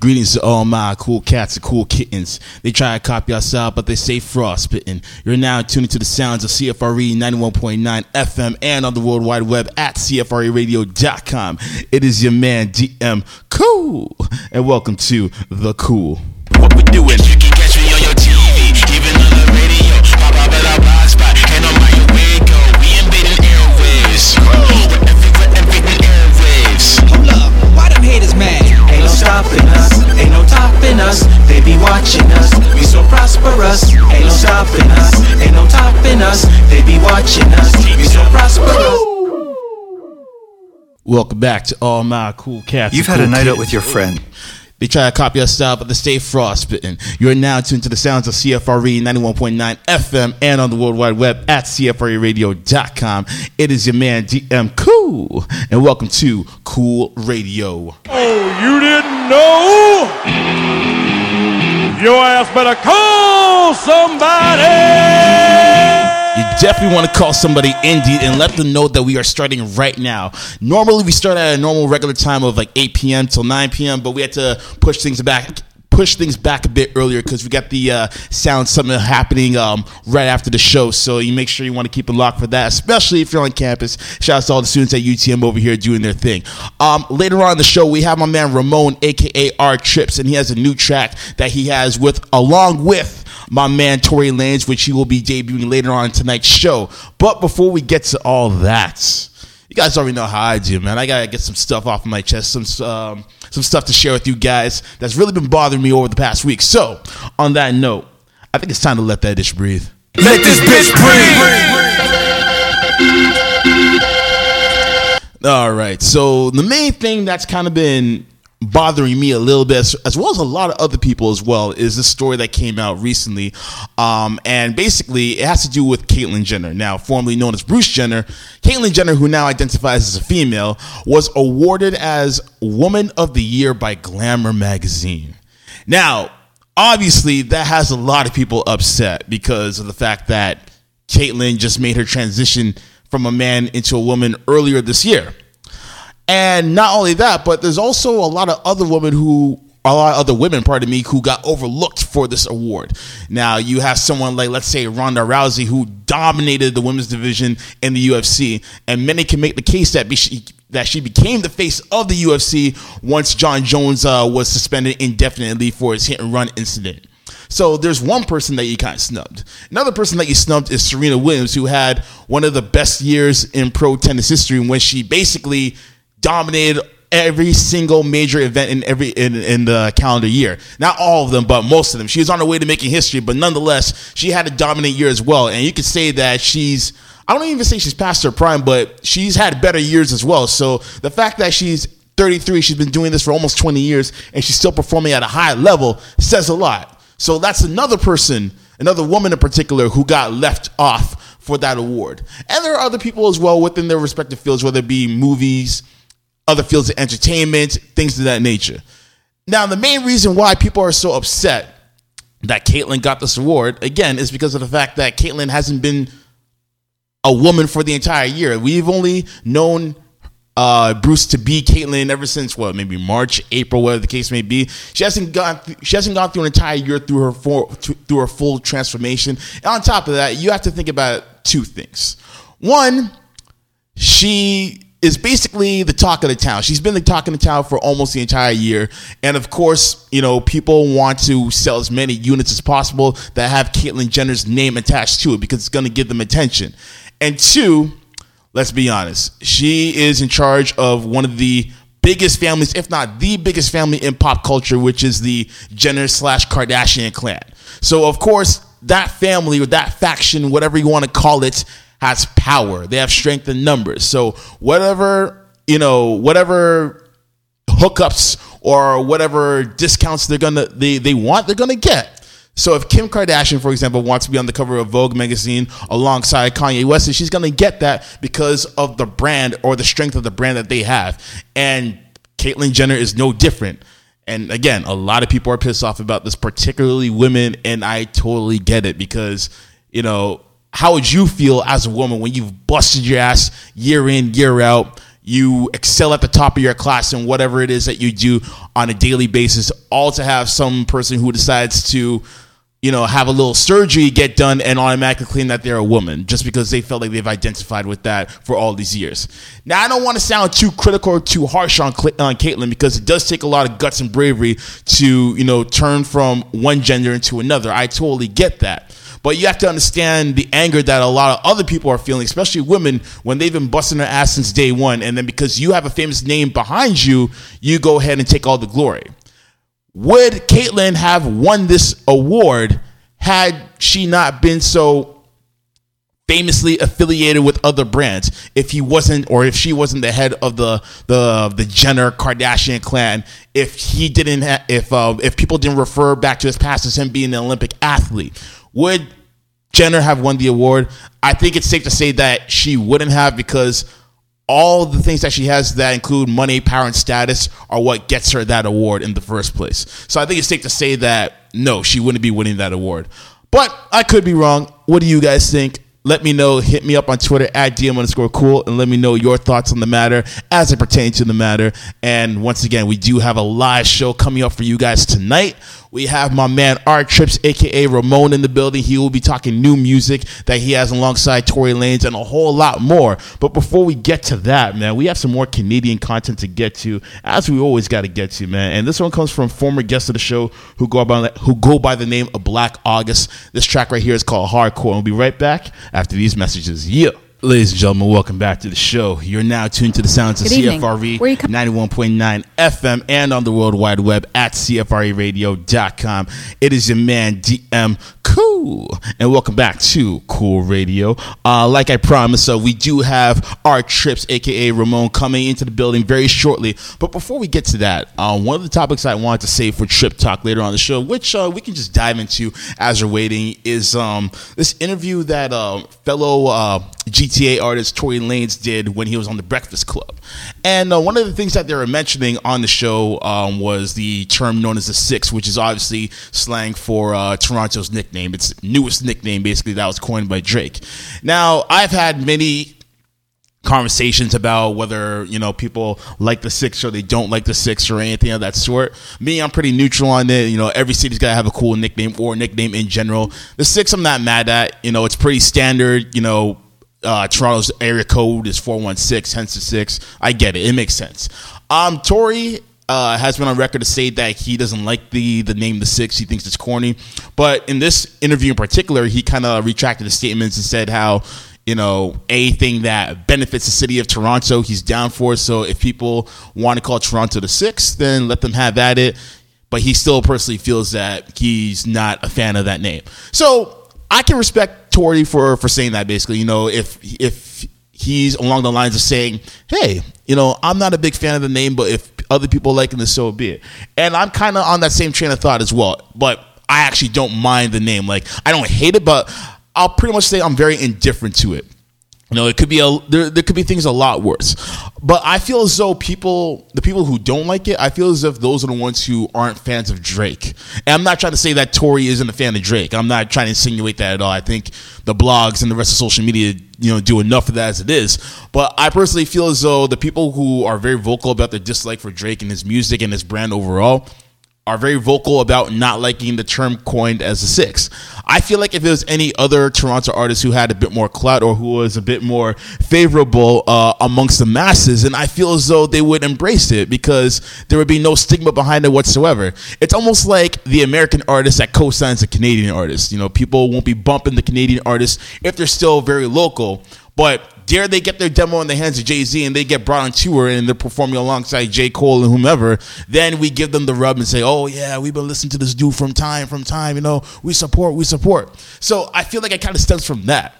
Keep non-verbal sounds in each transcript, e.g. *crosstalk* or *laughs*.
Greetings to all my cool cats and cool kittens. They try to copy us out, but they say frostbitten. You're now tuning to the sounds of CFRE 91.9 FM and on the World Wide Web at CFREradio.com. It is your man DM Cool, and welcome to The Cool. What we doing? Stopping us, ain't no topping us. They be watching us, we so prosperous. Ain't no stopping us, ain't no topping us. They be watching us, we so prosperous. Welcome back to all my cool cats. You've and had a cool night out with your friend. They try to copy us out, but they stay frostbitten. You're now tuned to the sounds of CFRE 91.9 FM and on the World Wide Web at CFREradio.com. It is your man DM Cool, and welcome to Cool Radio. Oh, you didn't know? Your ass better call somebody! You definitely want to call somebody Indeed and let them know that we are starting right now. Normally, we start at a normal regular time of like 8 p.m. till 9 p.m., but we had to push things back. Push things back a bit earlier because we got the uh, sound something happening um, right after the show. So you make sure you want to keep it locked for that, especially if you're on campus. Shout out to all the students at UTM over here doing their thing. Um, later on the show, we have my man Ramone, aka R Trips, and he has a new track that he has with along with my man Tory Lanez, which he will be debuting later on tonight's show. But before we get to all that, you guys already know how I do, man. I gotta get some stuff off my chest, some um, some stuff to share with you guys that's really been bothering me over the past week. So, on that note, I think it's time to let that dish breathe. Let this bitch breathe. All right. So the main thing that's kind of been bothering me a little bit, as, well as a lot of other people as well, is this story that came out recently. Um, and basically, it has to do with Caitlyn Jenner, now formerly known as Bruce Jenner. Caitlyn Jenner, who now identifies as a female, was awarded as Woman of the Year by Glamour magazine. Now, obviously, that has a lot of people upset because of the fact that Caitlyn just made her transition from a man into a woman earlier this year. And not only that, but there's also a lot of other women who a lot of other women, pardon me, who got overlooked for this award. Now you have someone like, let's say, Ronda Rousey, who dominated the women's division in the UFC, and many can make the case that she, that she became the face of the UFC once Jon Jones uh, was suspended indefinitely for his hit and run incident. So there's one person that you kind of snubbed. Another person that you snubbed is Serena Williams, who had one of the best years in pro tennis history when she basically dominated every single major event in every in, in the calendar year. Not all of them, but most of them. She was on her way to making history, but nonetheless, she had a dominant year as well. And you could say that she's I don't even say she's past her prime, but she's had better years as well. So the fact that she's 33, she's been doing this for almost 20 years, and she's still performing at a high level says a lot. So that's another person, another woman in particular, who got left off for that award. And there are other people as well within their respective fields, whether it be movies, other fields of entertainment, things of that nature. Now, the main reason why people are so upset that Caitlyn got this award, again, is because of the fact that Caitlyn hasn't been a woman for the entire year. We've only known uh, Bruce to be Caitlyn ever since what maybe March, April, whatever the case may be. She hasn't gone. Th- she hasn't gone through an entire year through her full, through her full transformation. And on top of that, you have to think about two things. One, she is basically the talk of the town. She's been the talk of the town for almost the entire year. And of course, you know, people want to sell as many units as possible that have Caitlyn Jenner's name attached to it because it's going to give them attention. And two, let's be honest, she is in charge of one of the biggest families, if not the biggest family in pop culture, which is the Jenner slash Kardashian clan. So, of course, that family or that faction, whatever you want to call it, has power. They have strength in numbers. So, whatever, you know, whatever hookups or whatever discounts they're gonna they, they want, they're gonna get. So if Kim Kardashian, for example, wants to be on the cover of Vogue magazine alongside Kanye West, she's gonna get that because of the brand or the strength of the brand that they have. And Caitlyn Jenner is no different. And again, a lot of people are pissed off about this, particularly women, and I totally get it because, you know, how would you feel as a woman when you've busted your ass year in, year out? you excel at the top of your class in whatever it is that you do on a daily basis, all to have some person who decides to, you know, have a little surgery get done and automatically claim that they're a woman just because they felt like they've identified with that for all these years. Now, I don't want to sound too critical or too harsh on, on Caitlyn because it does take a lot of guts and bravery to, you know, turn from one gender into another. I totally get that. But you have to understand the anger that a lot of other people are feeling, especially women, when they've been busting their ass since day one. And then because you have a famous name behind you, you go ahead and take all the glory. Would Caitlyn have won this award had she not been so famously affiliated with other brands if he wasn't or if she wasn't the head of the the the Jenner Kardashian clan if he didn't ha- if uh, if people didn't refer back to his past as him being an Olympic athlete would Jenner have won the award I think it's safe to say that she wouldn't have because all the things that she has that include money, power, and status are what gets her that award in the first place. So I think it's safe to say that no, she wouldn't be winning that award. But I could be wrong. What do you guys think? Let me know. Hit me up on Twitter at DM underscore cool and let me know your thoughts on the matter as it pertains to the matter. And once again, we do have a live show coming up for you guys tonight. We have my man R Trips, aka Ramone, in the building. He will be talking new music that he has alongside Tory Lanez and a whole lot more. But before we get to that, man, we have some more Canadian content to get to, as we always got to get to, man. And this one comes from former guests of the show who go by who go by the name of Black August. This track right here is called Hardcore. We'll be right back after these messages. Yeah. Ladies and gentlemen, welcome back to the show. You're now tuned to the sounds of Good evening. CFRE com- 91.9 FM and on the World Wide Web at CFREradio.com. It is your man, DM Cool. And welcome back to Cool Radio. Uh, like I promised, uh, we do have R Trips, aka Ramone, coming into the building very shortly. But before we get to that, uh, one of the topics I wanted to save for Trip Talk later on the show, which uh, we can just dive into as we're waiting, is um, this interview that uh, fellow uh, GTA artist Tory Lanez did when he was on the Breakfast Club. And uh, one of the things that they were mentioning on the show um, was the term known as the Six, which is obviously slang for uh, Toronto's nickname. It's newest nickname, basically, that was coined by Drake. Now, I've had many conversations about whether you know people like the six or they don't like the six or anything of that sort. Me, I'm pretty neutral on it. You know, every city's got to have a cool nickname or nickname in general. The six, I'm not mad at. You know, it's pretty standard. You know, uh, Toronto's area code is 416, hence the six. I get it. It makes sense. Um, Tory uh, has been on record to say that he doesn't like the the name the six. He thinks it's corny. But in this interview in particular, he kind of retracted his statements and said how you know anything that benefits the city of Toronto, he's down for. So if people want to call Toronto the six, then let them have at it. But he still personally feels that he's not a fan of that name. So I can respect Tory for for saying that. Basically, you know, if if he's along the lines of saying, "Hey, you know, I'm not a big fan of the name, but if other people liking this, so be it." And I'm kind of on that same train of thought as well. But I actually don't mind the name. Like I don't hate it, but I'll pretty much say I'm very indifferent to it. You know, it could be a there, there could be things a lot worse. But I feel as though people the people who don't like it, I feel as if those are the ones who aren't fans of Drake. And I'm not trying to say that Tory isn't a fan of Drake. I'm not trying to insinuate that at all. I think the blogs and the rest of social media, you know, do enough of that as it is. But I personally feel as though the people who are very vocal about their dislike for Drake and his music and his brand overall are very vocal about not liking the term coined as a six. I feel like if it was any other Toronto artist who had a bit more clout or who was a bit more favorable uh, amongst the masses, and I feel as though they would embrace it because there would be no stigma behind it whatsoever. It's almost like the American artist that co-signs a Canadian artist. You know, people won't be bumping the Canadian artist if they're still very local. But dare they get their demo in the hands of Jay Z and they get brought on tour and they're performing alongside J. Cole and whomever, then we give them the rub and say, oh, yeah, we've been listening to this dude from time, from time, you know, we support, we support. So I feel like it kind of stems from that.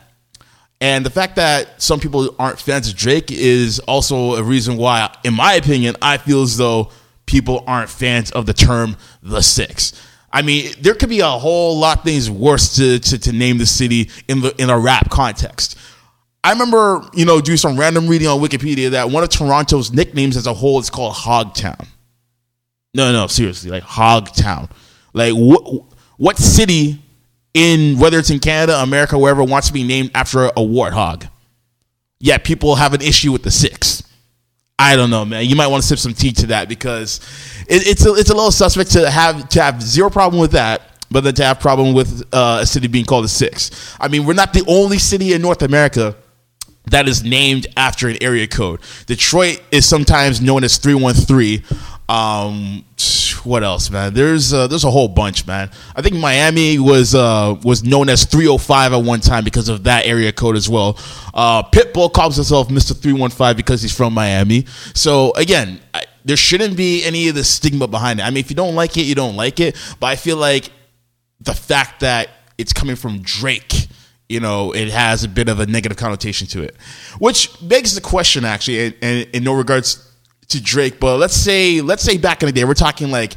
And the fact that some people aren't fans of Drake is also a reason why, in my opinion, I feel as though people aren't fans of the term the six. I mean, there could be a whole lot of things worse to, to, to name the city in the in a rap context. I remember, you know, doing some random reading on Wikipedia that one of Toronto's nicknames as a whole is called Hogtown. No, no, seriously, like Hogtown. Like what what city in whether it's in Canada, America, wherever wants to be named after a warthog? Yet people have an issue with the six. I don't know, man. You might want to sip some tea to that because it, it's a, it's a little suspect to have to have zero problem with that, but then to have problem with uh, a city being called a six. I mean, we're not the only city in North America that is named after an area code. Detroit is sometimes known as 313. Um, what else, man? There's uh, there's a whole bunch, man. I think Miami was uh, was known as 305 at one time because of that area code as well. Uh, Pitbull calls himself Mr. 315 because he's from Miami. So again, I, there shouldn't be any of the stigma behind it. I mean, if you don't like it, you don't like it. But I feel like the fact that it's coming from Drake you know, it has a bit of a negative connotation to it, which begs the question, actually, and in, in, no regards to Drake, but let's say, let's say back in the day, we're talking like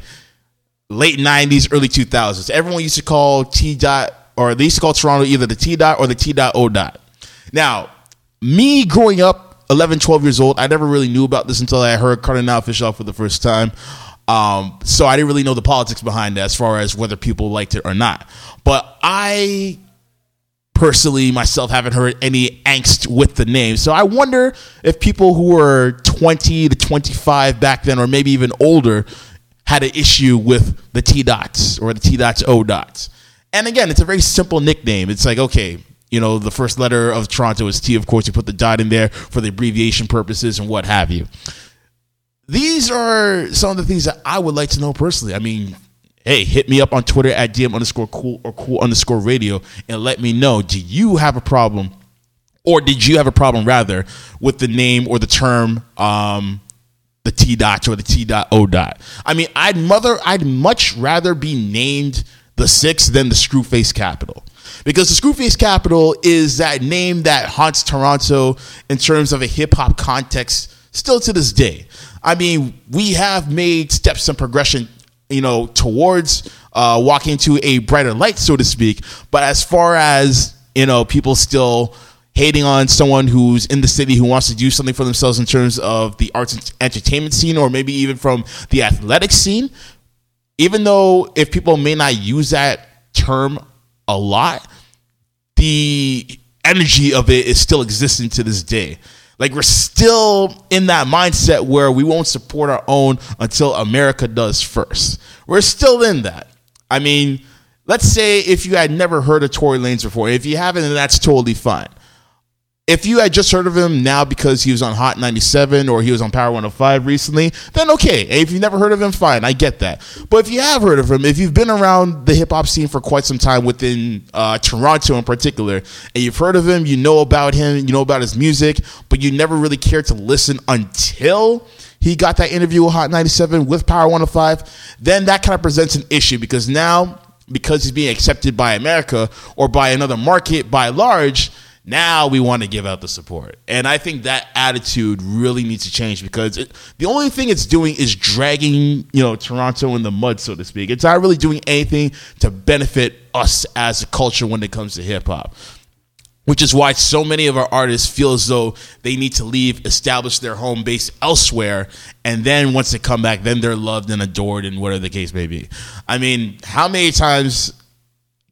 late '90s, early 2000s. Everyone used to call T dot, or they used to call Toronto either the T dot or the T dot O dot. Now, me growing up, 11, 12 years old, I never really knew about this until I heard Kardinal Offishall for the first time. Um, so I didn't really know the politics behind that as far as whether people liked it or not. But I personally myself haven't heard any angst with the name. So I wonder if people who were 20 to 25 back then, or maybe even older, had an issue with the T dots or the T dots O dots. And again, it's a very simple nickname. It's like, okay, you know, the first letter of Toronto is T. Of course, you put the dot in there for the abbreviation purposes and what have you. These are some of the things that I would like to know personally. I mean, hey, hit me up on Twitter at DM underscore cool or cool underscore radio and let me know do you have a problem or did you have a problem rather with the name or the term um, the T dot or the T dot O dot? I mean, I'd mother I'd much rather be named the six than the Screwface Capital. Because the Screwface Capital is that name that haunts Toronto in terms of a hip hop context still to this day. I mean, we have made steps and progression you know, towards uh, walking to a brighter light, so to speak. But as far as, you know, people still hating on someone who's in the city who wants to do something for themselves in terms of the arts and entertainment scene or maybe even from the athletic scene, even though if people may not use that term a lot, the energy of it is still existing to this day. Like we're still in that mindset where we won't support our own until America does first. We're still in that. I mean, let's say if you had never heard of Tory Lanez before, if you haven't, then that's totally fine if you had just heard of him now because he was on Hot 97 or he was on Power 105 recently, then okay. If you've never heard of him, fine, I get that. But if you have heard of him, if you've been around the hip hop scene for quite some time within uh, Toronto in particular, and you've heard of him, you know about him, you know about his music, but you never really cared to listen until he got that interview with Hot 97 with Power 105, then that kind of presents an issue because now, because he's being accepted by America or by another market by large, now we want to give out the support. And I think that attitude really needs to change because it, the only thing it's doing is dragging, you know, Toronto in the mud, so to speak. It's not really doing anything to benefit us as a culture when it comes to hip hop. Which is why so many of our artists feel as though they need to leave, establish their home base elsewhere, and then once they come back, then they're loved and adored and whatever the case may be. I mean, how many times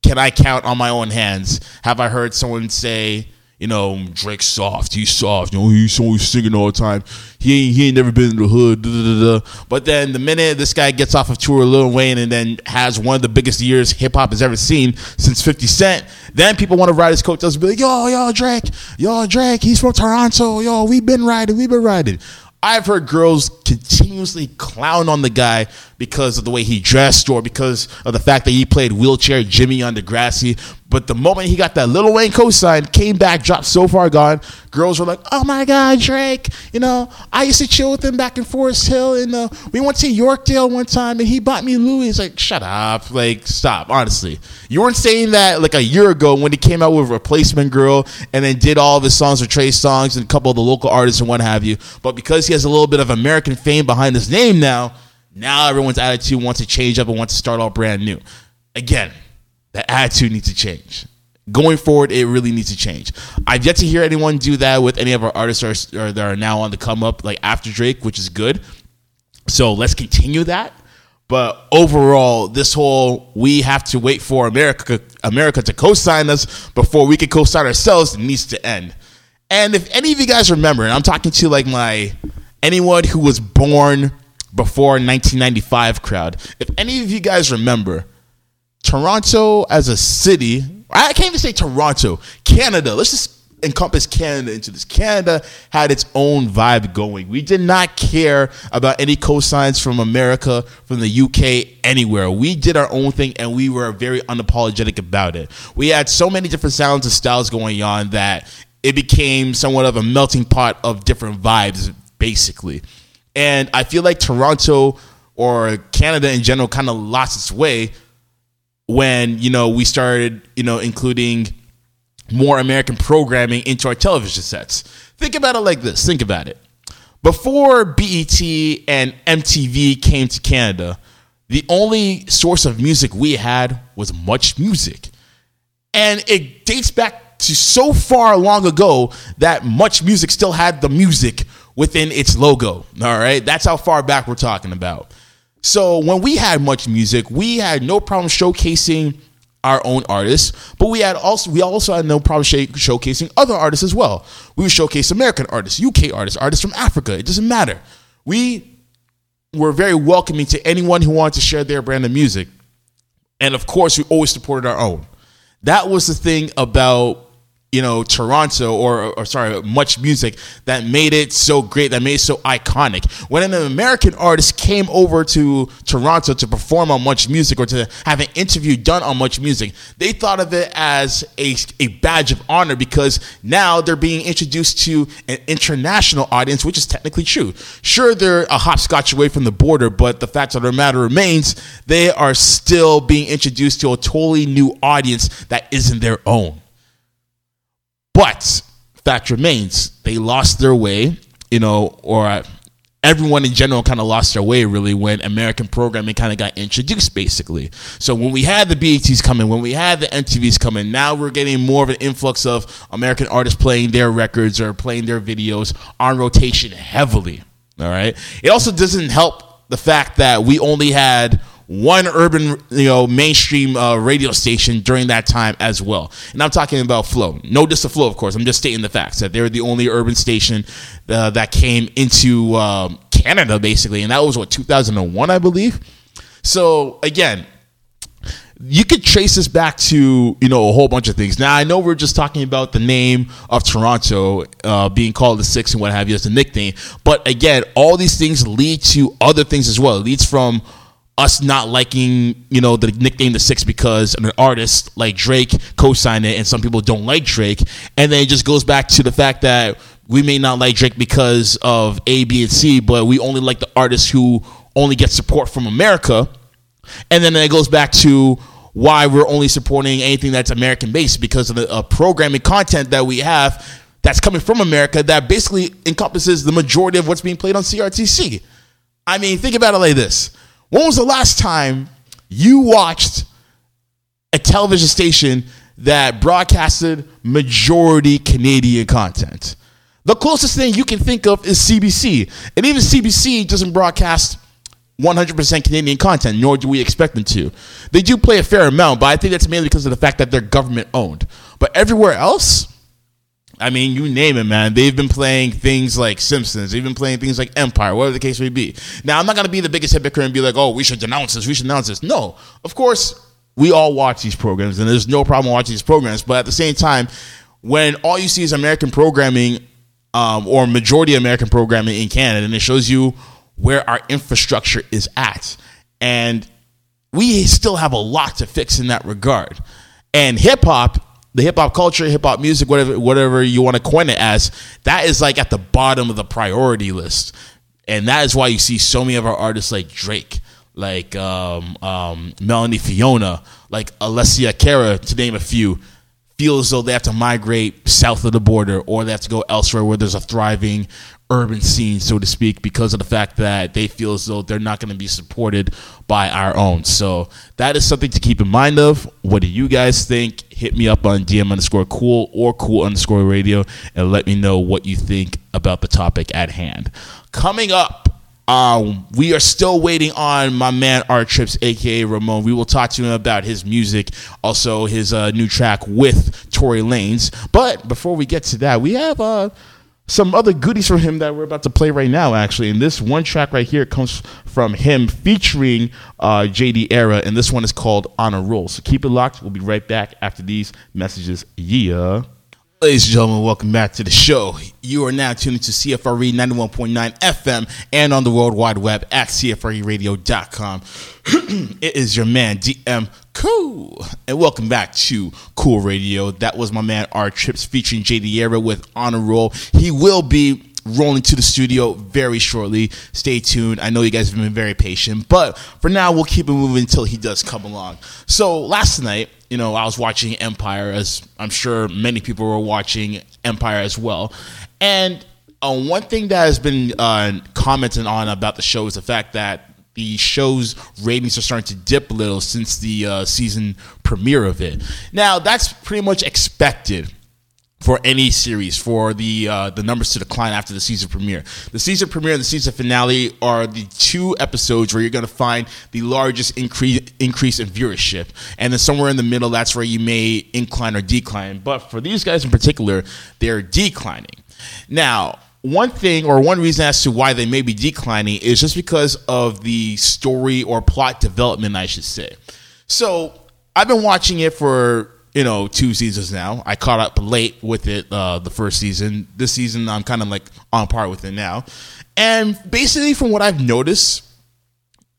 can I count on my own hands? Have I heard someone say, you know, Drake's soft, he's soft, you know, he's always singing all the time. He ain't, he ain't never been in the hood. Da, da, da, but then the minute this guy gets off of tour, Lil Wayne, and then has one of the biggest years hip hop has ever seen since 50 Cent, then people want to ride his coattails and be like, yo, yo, Drake, yo, Drake, he's from Toronto, yo, we've been riding, we've been riding. I've heard girls continuously clown on the guy because of the way he dressed or because of the fact that he played wheelchair Jimmy on Degrassi. But the moment he got that Lil Wayne cosign, came back, dropped so far gone, girls were like, "Oh my God, Drake! You know, I used to chill with him back in Forest Hill, and uh, we went to Yorkdale one time, and he bought me Louis." Like, "Shut up! Like, stop! Honestly, you weren't saying that like a year ago when he came out with Replacement Girl, and then did all of his songs with Trey Songz and a couple of the local artists and what have you. But because he has a little bit of American fame behind his name now, now everyone's attitude wants to change up and wants to start all brand new. Again." That attitude needs to change. Going forward, it really needs to change. I've yet to hear anyone do that with any of our artists that are now on the come up, like after Drake, which is good. So let's continue that. But overall, this whole we have to wait for America America to co-sign us before we can co-sign ourselves needs to end. And if any of you guys remember, and I'm talking to like my anyone who was born before 1995 crowd. If any of you guys remember, Toronto as a city, I can't even say Toronto, Canada. Let's just encompass Canada into this. Canada had its own vibe going. We did not care about any cosigns from America, from the UK, anywhere. We did our own thing and we were very unapologetic about it. We had so many different sounds and styles going on that it became somewhat of a melting pot of different vibes, basically. And I feel like Toronto or Canada in general kind of lost its way when, you know, we started, you know, including more American programming into our television sets. Think about it like this. Think about it. Before BET and MTV came to Canada, the only source of music we had was MuchMusic. And it dates back to so far long ago that MuchMusic still had the music within its logo. All right. That's how far back we're talking about. So when we had MuchMusic, we had no problem showcasing our own artists, but we had also we also had no problem sh- showcasing other artists as well. We would showcase American artists, UK artists, artists from Africa. It doesn't matter. We were very welcoming to anyone who wanted to share their brand of music, and of course, we always supported our own. That was the thing about you know Toronto or or sorry MuchMusic that made it so great that made it so iconic. When an American artist came over to Toronto to perform on MuchMusic or to have an interview done on MuchMusic they thought of it as a, a badge of honor because now they're being introduced to an international audience which is technically true. Sure they're a hopscotch away from the border but the fact of the matter remains they are still being introduced to a totally new audience that isn't their own but fact remains, they lost their way, you know, or everyone in general kind of lost their way really when American programming kind of got introduced basically. So when we had the BETs coming, when we had the MTVs coming, now we're getting more of an influx of American artists playing their records or playing their videos on rotation heavily. All right. It also doesn't help the fact that we only had one urban, you know, mainstream uh, radio station during that time as well. And I'm talking about Flow. No dis to Flow, of course. I'm just stating the facts that they were the only urban station uh, that came into um, Canada, basically, and that was what 2001, I believe. So again, you could trace this back to you know a whole bunch of things. Now I know we're just talking about the name of Toronto uh, being called the Six and what have you as a nickname, but again, all these things lead to other things as well. It leads from us not liking, you know, the nickname the Six because an artist like Drake co-signed it, and some people don't like Drake, and then it just goes back to the fact that we may not like Drake because of A, B, and C, but we only like the artists who only get support from America, and then it goes back to why we're only supporting anything that's American based because of the uh, programming content that we have that's coming from America that basically encompasses the majority of what's being played on CRTC. I mean, think about it like this when was the last time you watched a television station that broadcasted majority Canadian content? The closest thing you can think of is CBC. And even CBC doesn't broadcast 100% Canadian content, nor do we expect them to. They do play a fair amount, but I think that's mainly because of the fact that they're government owned. But everywhere else, I mean, you name it, man. They've been playing things like Simpsons. They've been playing things like Empire, whatever the case may be. Now, I'm not going to be the biggest hypocrite and be like, oh, we should denounce this. We should denounce this. No, of course, we all watch these programs, and there's no problem watching these programs. But at the same time, when all you see is American programming um, or majority American programming in Canada, and it shows you where our infrastructure is at. And we still have a lot to fix in that regard. And hip hop the hip hop culture, hip hop music, whatever whatever you want to coin it as, that is like at the bottom of the priority list, and that is why you see so many of our artists like Drake, like um, um, Melanie Fiona, like Alessia Cara, to name a few, feel as though they have to migrate south of the border or they have to go elsewhere where there's a thriving urban scene, so to speak, because of the fact that they feel as though they're not going to be supported by our own. So that is something to keep in mind of. What do you guys think? Hit me up on DM underscore cool or cool underscore radio and let me know what you think about the topic at hand. Coming up, um, we are still waiting on my man R Trips, aka Ramone. We will talk to him about his music, also his uh, new track with Tory Lanez. But before we get to that, we have uh, some other goodies from him that we're about to play right now, actually. And this one track right here comes from him featuring uh, JD Era, and this one is called On a Roll. So keep it locked. We'll be right back after these messages. Yeah. Ladies and gentlemen, welcome back to the show. You are now tuned to CFRE 91.9 FM and on the World Wide Web at CFREradio.com. *clears throat* it is your man, DM Cool. And welcome back to Cool Radio. That was my man, R Trips, featuring JD Era with Honor Roll. He will be rolling to the studio very shortly. Stay tuned. I know you guys have been very patient, but for now, we'll keep it moving until he does come along. So last night, you know, I was watching Empire, as I'm sure many people were watching Empire as well. And uh, one thing that has been uh, commented on about the show is the fact that the show's ratings are starting to dip a little since the uh, season premiere of it. Now, that's pretty much expected for any series for the uh, the numbers to decline after the season premiere. The season premiere and the season finale are the two episodes where you're going to find the largest increase increase in viewership, and then somewhere in the middle, that's where you may incline or decline. But for these guys in particular, they're declining. Now, one thing or one reason as to why they may be declining is just because of the story or plot development, I should say. So I've been watching it for you know two seasons now. I caught up late with it uh, the first season. This season I'm kind of like on par with it now, and basically from what I've noticed,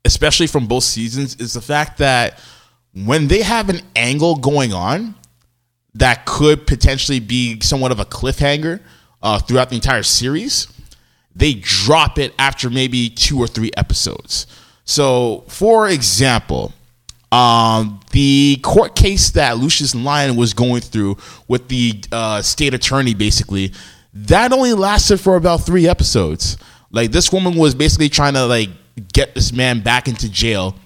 especially from both seasons, is the fact that when they have an angle going on that could potentially be somewhat of a cliffhanger uh, throughout the entire series, they drop it after maybe two or three episodes. So, for example, um, the court case that Lucious Lyon was going through with the uh, state attorney, basically, that only lasted for about three episodes. Like this woman was basically trying to like get this man back into jail,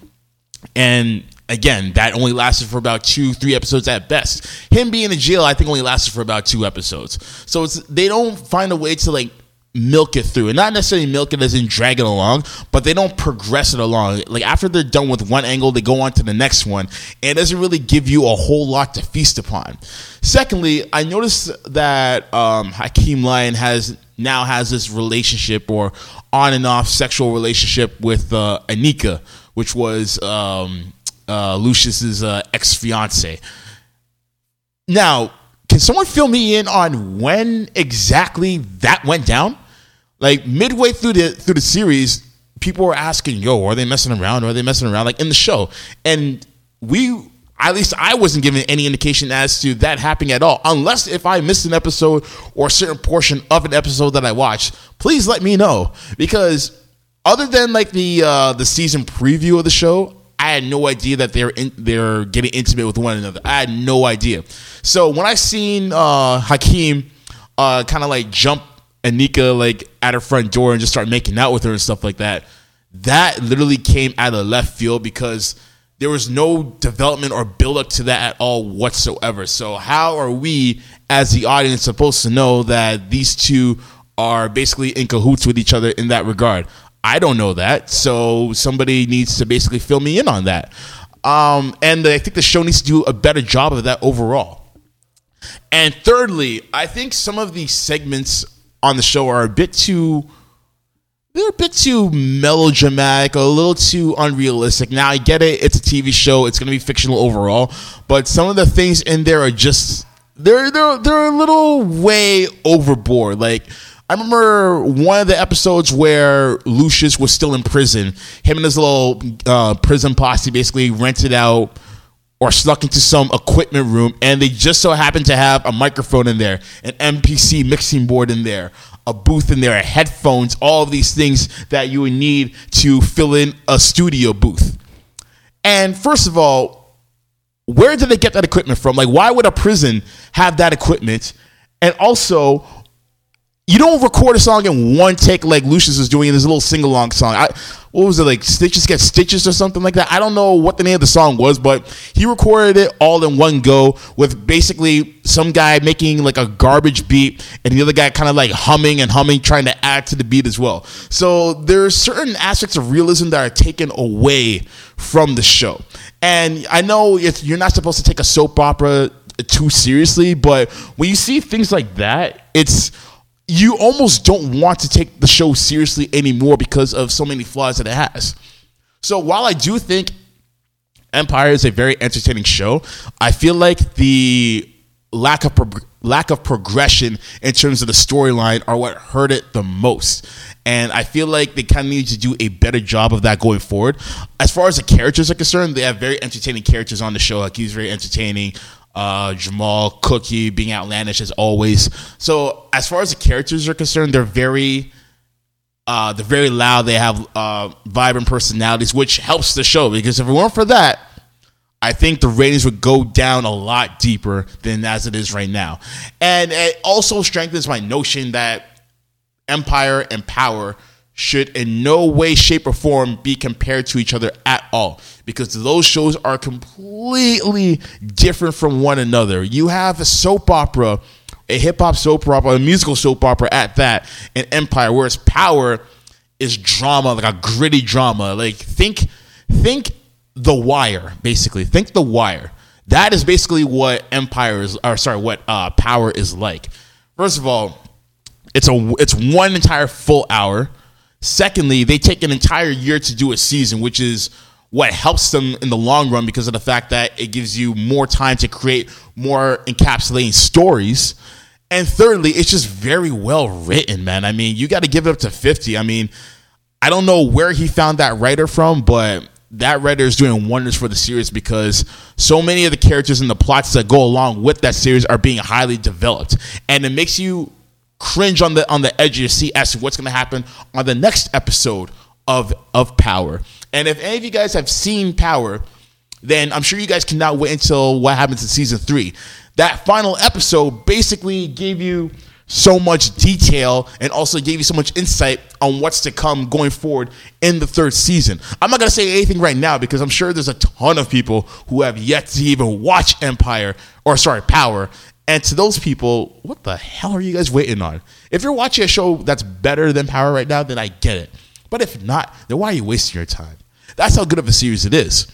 and again, that only lasted for about two, three episodes at best. Him being in jail, I think, only lasted for about two episodes. So it's they don't find a way to like milk it through, and not necessarily milk it as in drag it along, but they don't progress it along. Like after they're done with one angle, they go on to the next one, and it doesn't really give you a whole lot to feast upon. Secondly, I noticed that um, Hakeem Lyon has now has this relationship or on and off sexual relationship with uh, Anika, which was um, uh, Lucious's uh, ex fiance. Now, can someone fill me in on when exactly that went down? Like midway through the through the series, people were asking, "Yo, are they messing around? Are they messing around?" Like in the show, and we, at least I wasn't given any indication as to that happening at all. Unless if I missed an episode or a certain portion of an episode that I watched, please let me know because other than like the uh, the season preview of the show, I had no idea that they're in, they're getting intimate with one another. I had no idea. So when I seen uh, Hakeem uh, kind of like jump Anika like at her front door and just start making out with her and stuff like that, that literally came out of left field because there was no development or build up to that at all whatsoever. So how are we as the audience supposed to know that these two are basically in cahoots with each other in that regard? I don't know that. So somebody needs to basically fill me in on that. Um, and I think the show needs to do a better job of that overall. And thirdly, I think some of these segments on the show are a bit too they're a bit too melodramatic, a little too unrealistic. Now I get it; it's a TV show; it's going to be fictional overall. But some of the things in there are just they're they're they're a little way overboard. Like I remember one of the episodes where Lucious was still in prison. Him and his little uh, prison posse basically rented out or snuck into some equipment room, and they just so happened to have a microphone in there, an MPC mixing board in there, a booth in there, headphones, all of these things that you would need to fill in a studio booth. And first of all, where did they get that equipment from? Like, why would a prison have that equipment? And also, you don't record a song in one take like Lucious is doing in this little sing along song. I, what was it like? Stitches get stitches or something like that. I don't know what the name of the song was, but he recorded it all in one go with basically some guy making like a garbage beat and the other guy kind of like humming and humming, trying to add to the beat as well. So there are certain aspects of realism that are taken away from the show. And I know you're not supposed to take a soap opera too seriously, but when you see things like that, it's you almost don't want to take the show seriously anymore because of so many flaws that it has. So while I do think Empire is a very entertaining show, I feel like the lack of lack of progression in terms of the storyline are what hurt it the most. And I feel like they kind of need to do a better job of that going forward. As far as the characters are concerned, they have very entertaining characters on the show. Like he's very entertaining. Uh, Jamal Cookie being outlandish as always. So as far as the characters are concerned, they're very uh, they're very loud. They have uh, vibrant personalities, which helps the show because if it weren't for that, I think the ratings would go down a lot deeper than as it is right now. And it also strengthens my notion that Empire and Power should in no way, shape, or form be compared to each other at all because those shows are completely different from one another. You have a soap opera, a hip hop soap opera, a musical soap opera at that, in Empire, whereas Power is drama, like a gritty drama. Like think, think The Wire, basically. Think The Wire. That is basically what Empire is, or sorry, what uh, Power is like. First of all, it's a it's one entire full hour. Secondly, they take an entire year to do a season, which is what helps them in the long run because of the fact that it gives you more time to create more encapsulating stories. And thirdly, it's just very well written, man. I mean, you got to give it up to 50. I mean, I don't know where he found that writer from, but that writer is doing wonders for the series because so many of the characters and the plots that go along with that series are being highly developed. And it makes you cringe on the on the edge of your seat as to what's going to happen on the next episode of of Power. And if any of you guys have seen Power, then I'm sure you guys cannot wait until what happens in season three. That final episode basically gave you so much detail and also gave you so much insight on what's to come going forward in the third season. I'm not going to say anything right now because I'm sure there's a ton of people who have yet to even watch Empire or sorry, Power. And to those people, what the hell are you guys waiting on? If you're watching a show that's better than Power right now, then I get it. But if not, then why are you wasting your time? That's how good of a series it is.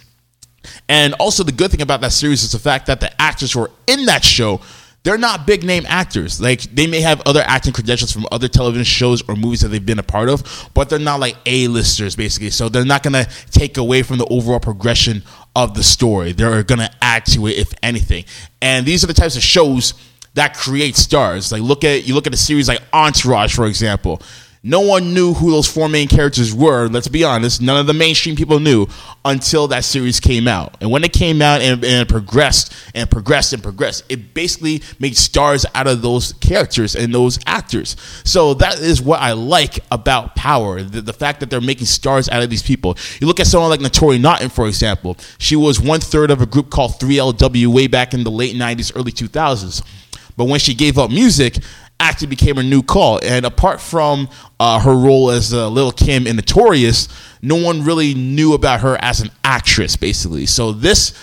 And also, the good thing about that series is the fact that the actors who are in that show, they're not big name actors. Like, they may have other acting credentials from other television shows or movies that they've been a part of, but they're not like A-listers, basically. So they're not going to take away from the overall progression of the story. They're going to add to it, if anything. And these are the types of shows that create stars. Like, look at you look at a series like Entourage, for example. No one knew who those four main characters were. Let's be honest. None of the mainstream people knew until that series came out. And when it came out and, and progressed and progressed and progressed, it basically made stars out of those characters and those actors. So that is what I like about Power the, the fact that they're making stars out of these people. You look at someone like Naturi Naughton, for example. She was one third of a group called 3LW way back in the late 90s, early 2000s. But when she gave up music, acting became her new call. And apart from uh, her role as uh, Lil Kim in Notorious, no one really knew about her as an actress, basically. So this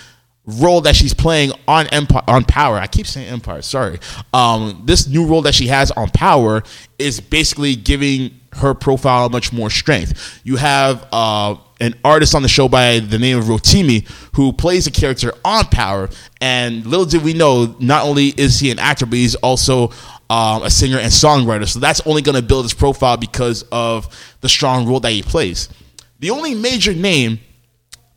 role that she's playing on Empire, on Power, I keep saying Empire, sorry. Um, this new role that she has on Power is basically giving her profile much more strength. You have uh, an artist on the show by the name of Rotimi who plays a character on Power, and little did we know, not only is he an actor, but he's also um, a singer and songwriter. So that's only going to build his profile because of the strong role that he plays. The only major name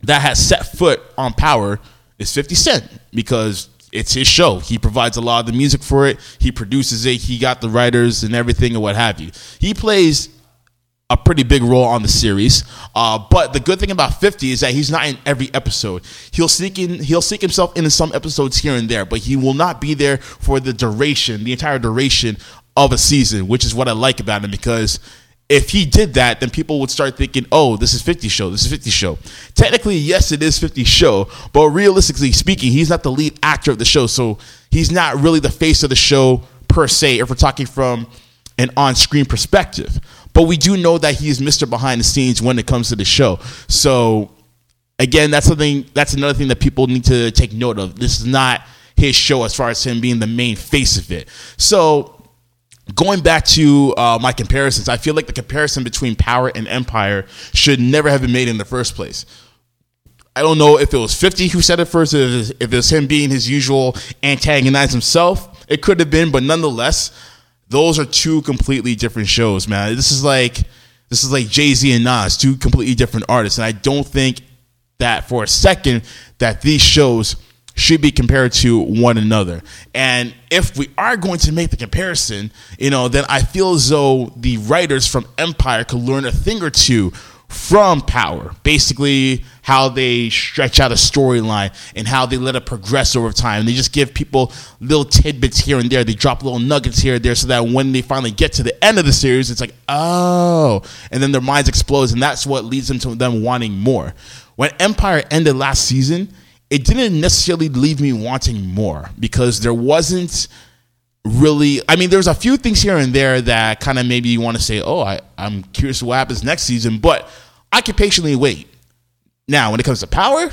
that has set foot on Power is 50 Cent because it's his show. He provides a lot of the music for it. He produces it. He got the writers and everything and what have you. He plays a pretty big role on the series. Uh, but the good thing about 50 is that he's not in every episode. He'll seek in, he'll seek himself into some episodes here and there, but he will not be there for the duration, the entire duration of a season, which is what I like about him because if he did that, then people would start thinking, "Oh, this is 50 show. This is 50 show." Technically, yes, it is 50 show, but realistically speaking, he's not the lead actor of the show, so he's not really the face of the show per se. If we're talking from an on-screen perspective, but we do know that he is Mr. Behind the Scenes when it comes to the show. So again, that's something. That's another thing that people need to take note of. This is not his show as far as him being the main face of it. So going back to uh, my comparisons, I feel like the comparison between Power and Empire should never have been made in the first place. I don't know if it was 50 who said it first, if it was, if it was him being his usual antagonize himself. It could have been, but nonetheless, those are two completely different shows, man. This is like this is like Jay Z and Nas, two completely different artists, and I don't think that for a second that these shows should be compared to one another. And if we are going to make the comparison, you know, then I feel as though the writers from Empire could learn a thing or two from Power. Basically, how they stretch out a storyline and how they let it progress over time. They just give people little tidbits here and there. They drop little nuggets here and there so that when they finally get to the end of the series, it's like, oh, and then their minds explode, and that's what leads them to them wanting more. When Empire ended last season, it didn't necessarily leave me wanting more because there wasn't really I mean there's a few things here and there that kind of maybe you want to say, "Oh, I I'm curious what happens next season," but I can patiently wait. Now, when it comes to Power,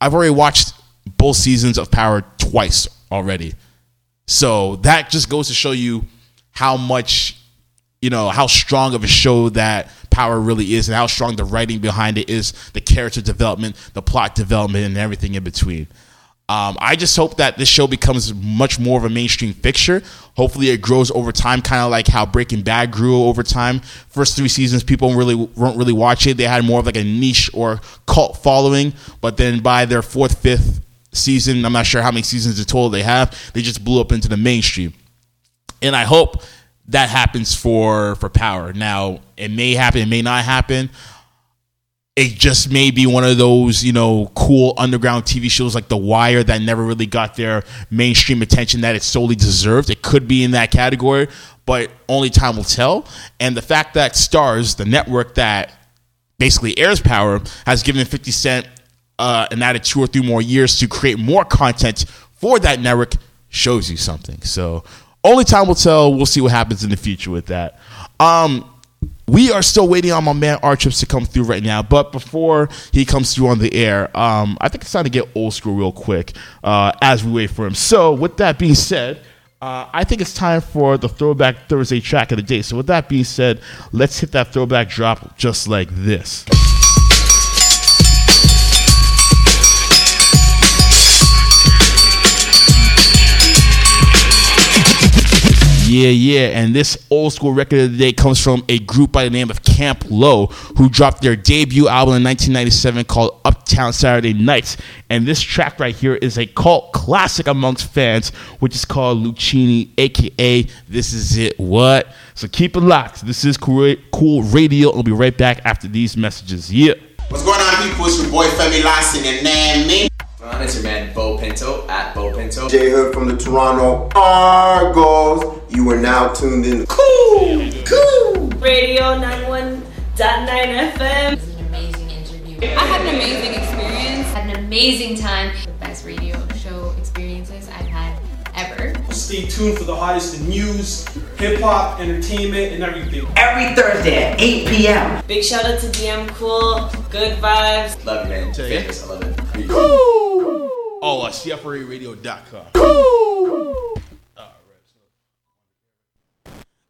I've already watched both seasons of Power twice already. So that just goes to show you how much you know how strong of a show that power really is and how strong the writing behind it is the character development the plot development and everything in between um, i just hope that this show becomes much more of a mainstream fixture. Hopefully it grows over time kind of like how breaking bad grew over time. First three seasons people really weren't really watch it. They had more of like a niche or cult following. But then by their fourth fifth season i'm not sure how many seasons in total they have they just blew up into the mainstream. And I hope that happens for for Power. Now, it may happen, it may not happen. It just may be one of those, you know, cool underground TV shows like The Wire that never really got their mainstream attention that it solely deserved. It could be in that category, but only time will tell. And the fact that Starz, the network that basically airs Power, has given 50 Cent uh, an added two or three more years to create more content for that network shows you something. So only time will tell. We'll see what happens in the future with that. Um, we are still waiting on my man R Trips to come through right now, but before he comes through on the air, um, I think it's time to get old school real quick uh, as we wait for him. So, with that being said, uh, I think it's time for the Throwback Thursday track of the day. So, with that being said, let's hit that throwback drop just like this. Yeah, yeah. And this old school record of the day comes from a group by the name of Camp Lo, who dropped their debut album in 1997 called Uptown Saturday Nights. And this track right here is a cult classic amongst fans, which is called Luchini, aka This Is It What? So keep it locked. This is Cool Radio. I'll be right back after these messages. Yeah. What's going on, people? It's your boy Femi Lassie and man me. On, it's your man Bo Pinto at Bo Pinto. J Hood from the Toronto Argos. You are now tuned in. Cool, cool. Radio 91.9 FM. It was an amazing interview. I had an amazing experience. had an amazing time. The best radio Stay tuned for the hottest in news, hip hop, entertainment, and everything. Every Thursday at 8 p.m. Big shout out to DM Cool. Good vibes. Love you, man. Famous. I love it. Oh, uh, CFRERadio.com.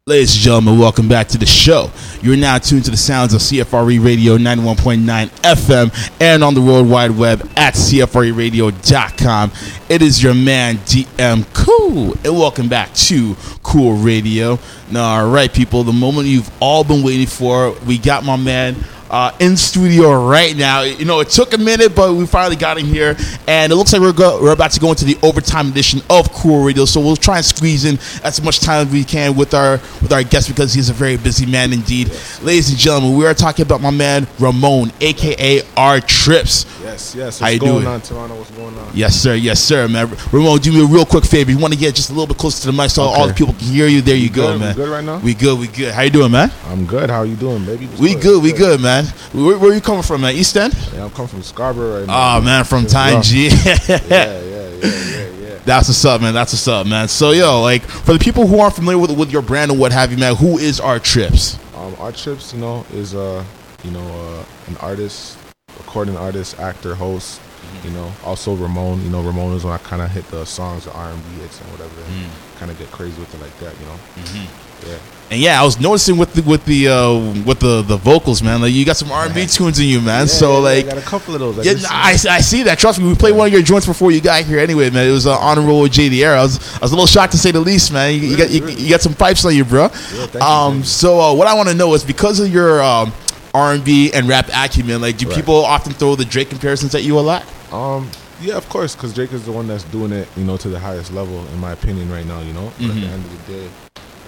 Ladies and gentlemen, welcome back to the show. You're now tuned to the sounds of CFRE Radio 91.9 FM and on the World Wide Web at CFRERadio.com. It is your man, DM Cool, and welcome back to Cool Radio. Now, all right, people, the moment you've all been waiting for, we got my man uh, in studio right now. You know, it took a minute, but we finally got him here, and it looks like we're go- we're about to go into the overtime edition of Cool Radio. So we'll try and squeeze in as much time as we can with our with our guest because he's a very busy man indeed. Ladies and gentlemen, we are talking about my man Ramone, aka R Trips. Yes, yes. What's How you going doing? on, Toronto? What's going on? Yes, sir. Yes, sir, man. Ramone, do me a real quick favor. You want to get just a little bit closer to the mic so all the people can hear you. There you go, good? We man. good right now? We good. We good. How you doing, man? I'm good. How are you doing, baby? What's We good. We good, man. Where, where you coming from, man? East End? Yeah, I'm coming from Scarborough right now. Oh man, from It's Time. G. Yeah, *laughs* yeah, yeah, yeah, yeah. That's what's up, man. That's what's up, man. So yo, like for the people who aren't familiar with with your brand and what have you, man, who is R Trips? Um, R Trips, you know, is uh, you know, uh, an artist, recording artist, actor, host. Mm-hmm. You know, also Ramone. You know, Ramone is when I kind of hit the songs, the R and B hits and whatever, and Mm. kind of get crazy with it like that. You know. Yeah. And yeah, I was noticing with the with the uh, with the the vocals, man. Like you got some R and B tunes in you, man. Yeah, so yeah, like, I got a couple of those. Like yeah, I, I see that. Trust me, we played one of your joints before you got here. Anyway, man, it was uh, on roll with JD Era. I was I was a little shocked to say the least, man. You, you got you, you got some pipes on you, bro. thank you, um, so uh, what I want to know is because of your um, R and B and rap acumen, like, do Right. people often throw the Drake comparisons at you a lot? Um, yeah, of course, because Drake is the one that's doing it, you know, to the highest level, in my opinion, right now. You know, but at the end of the day,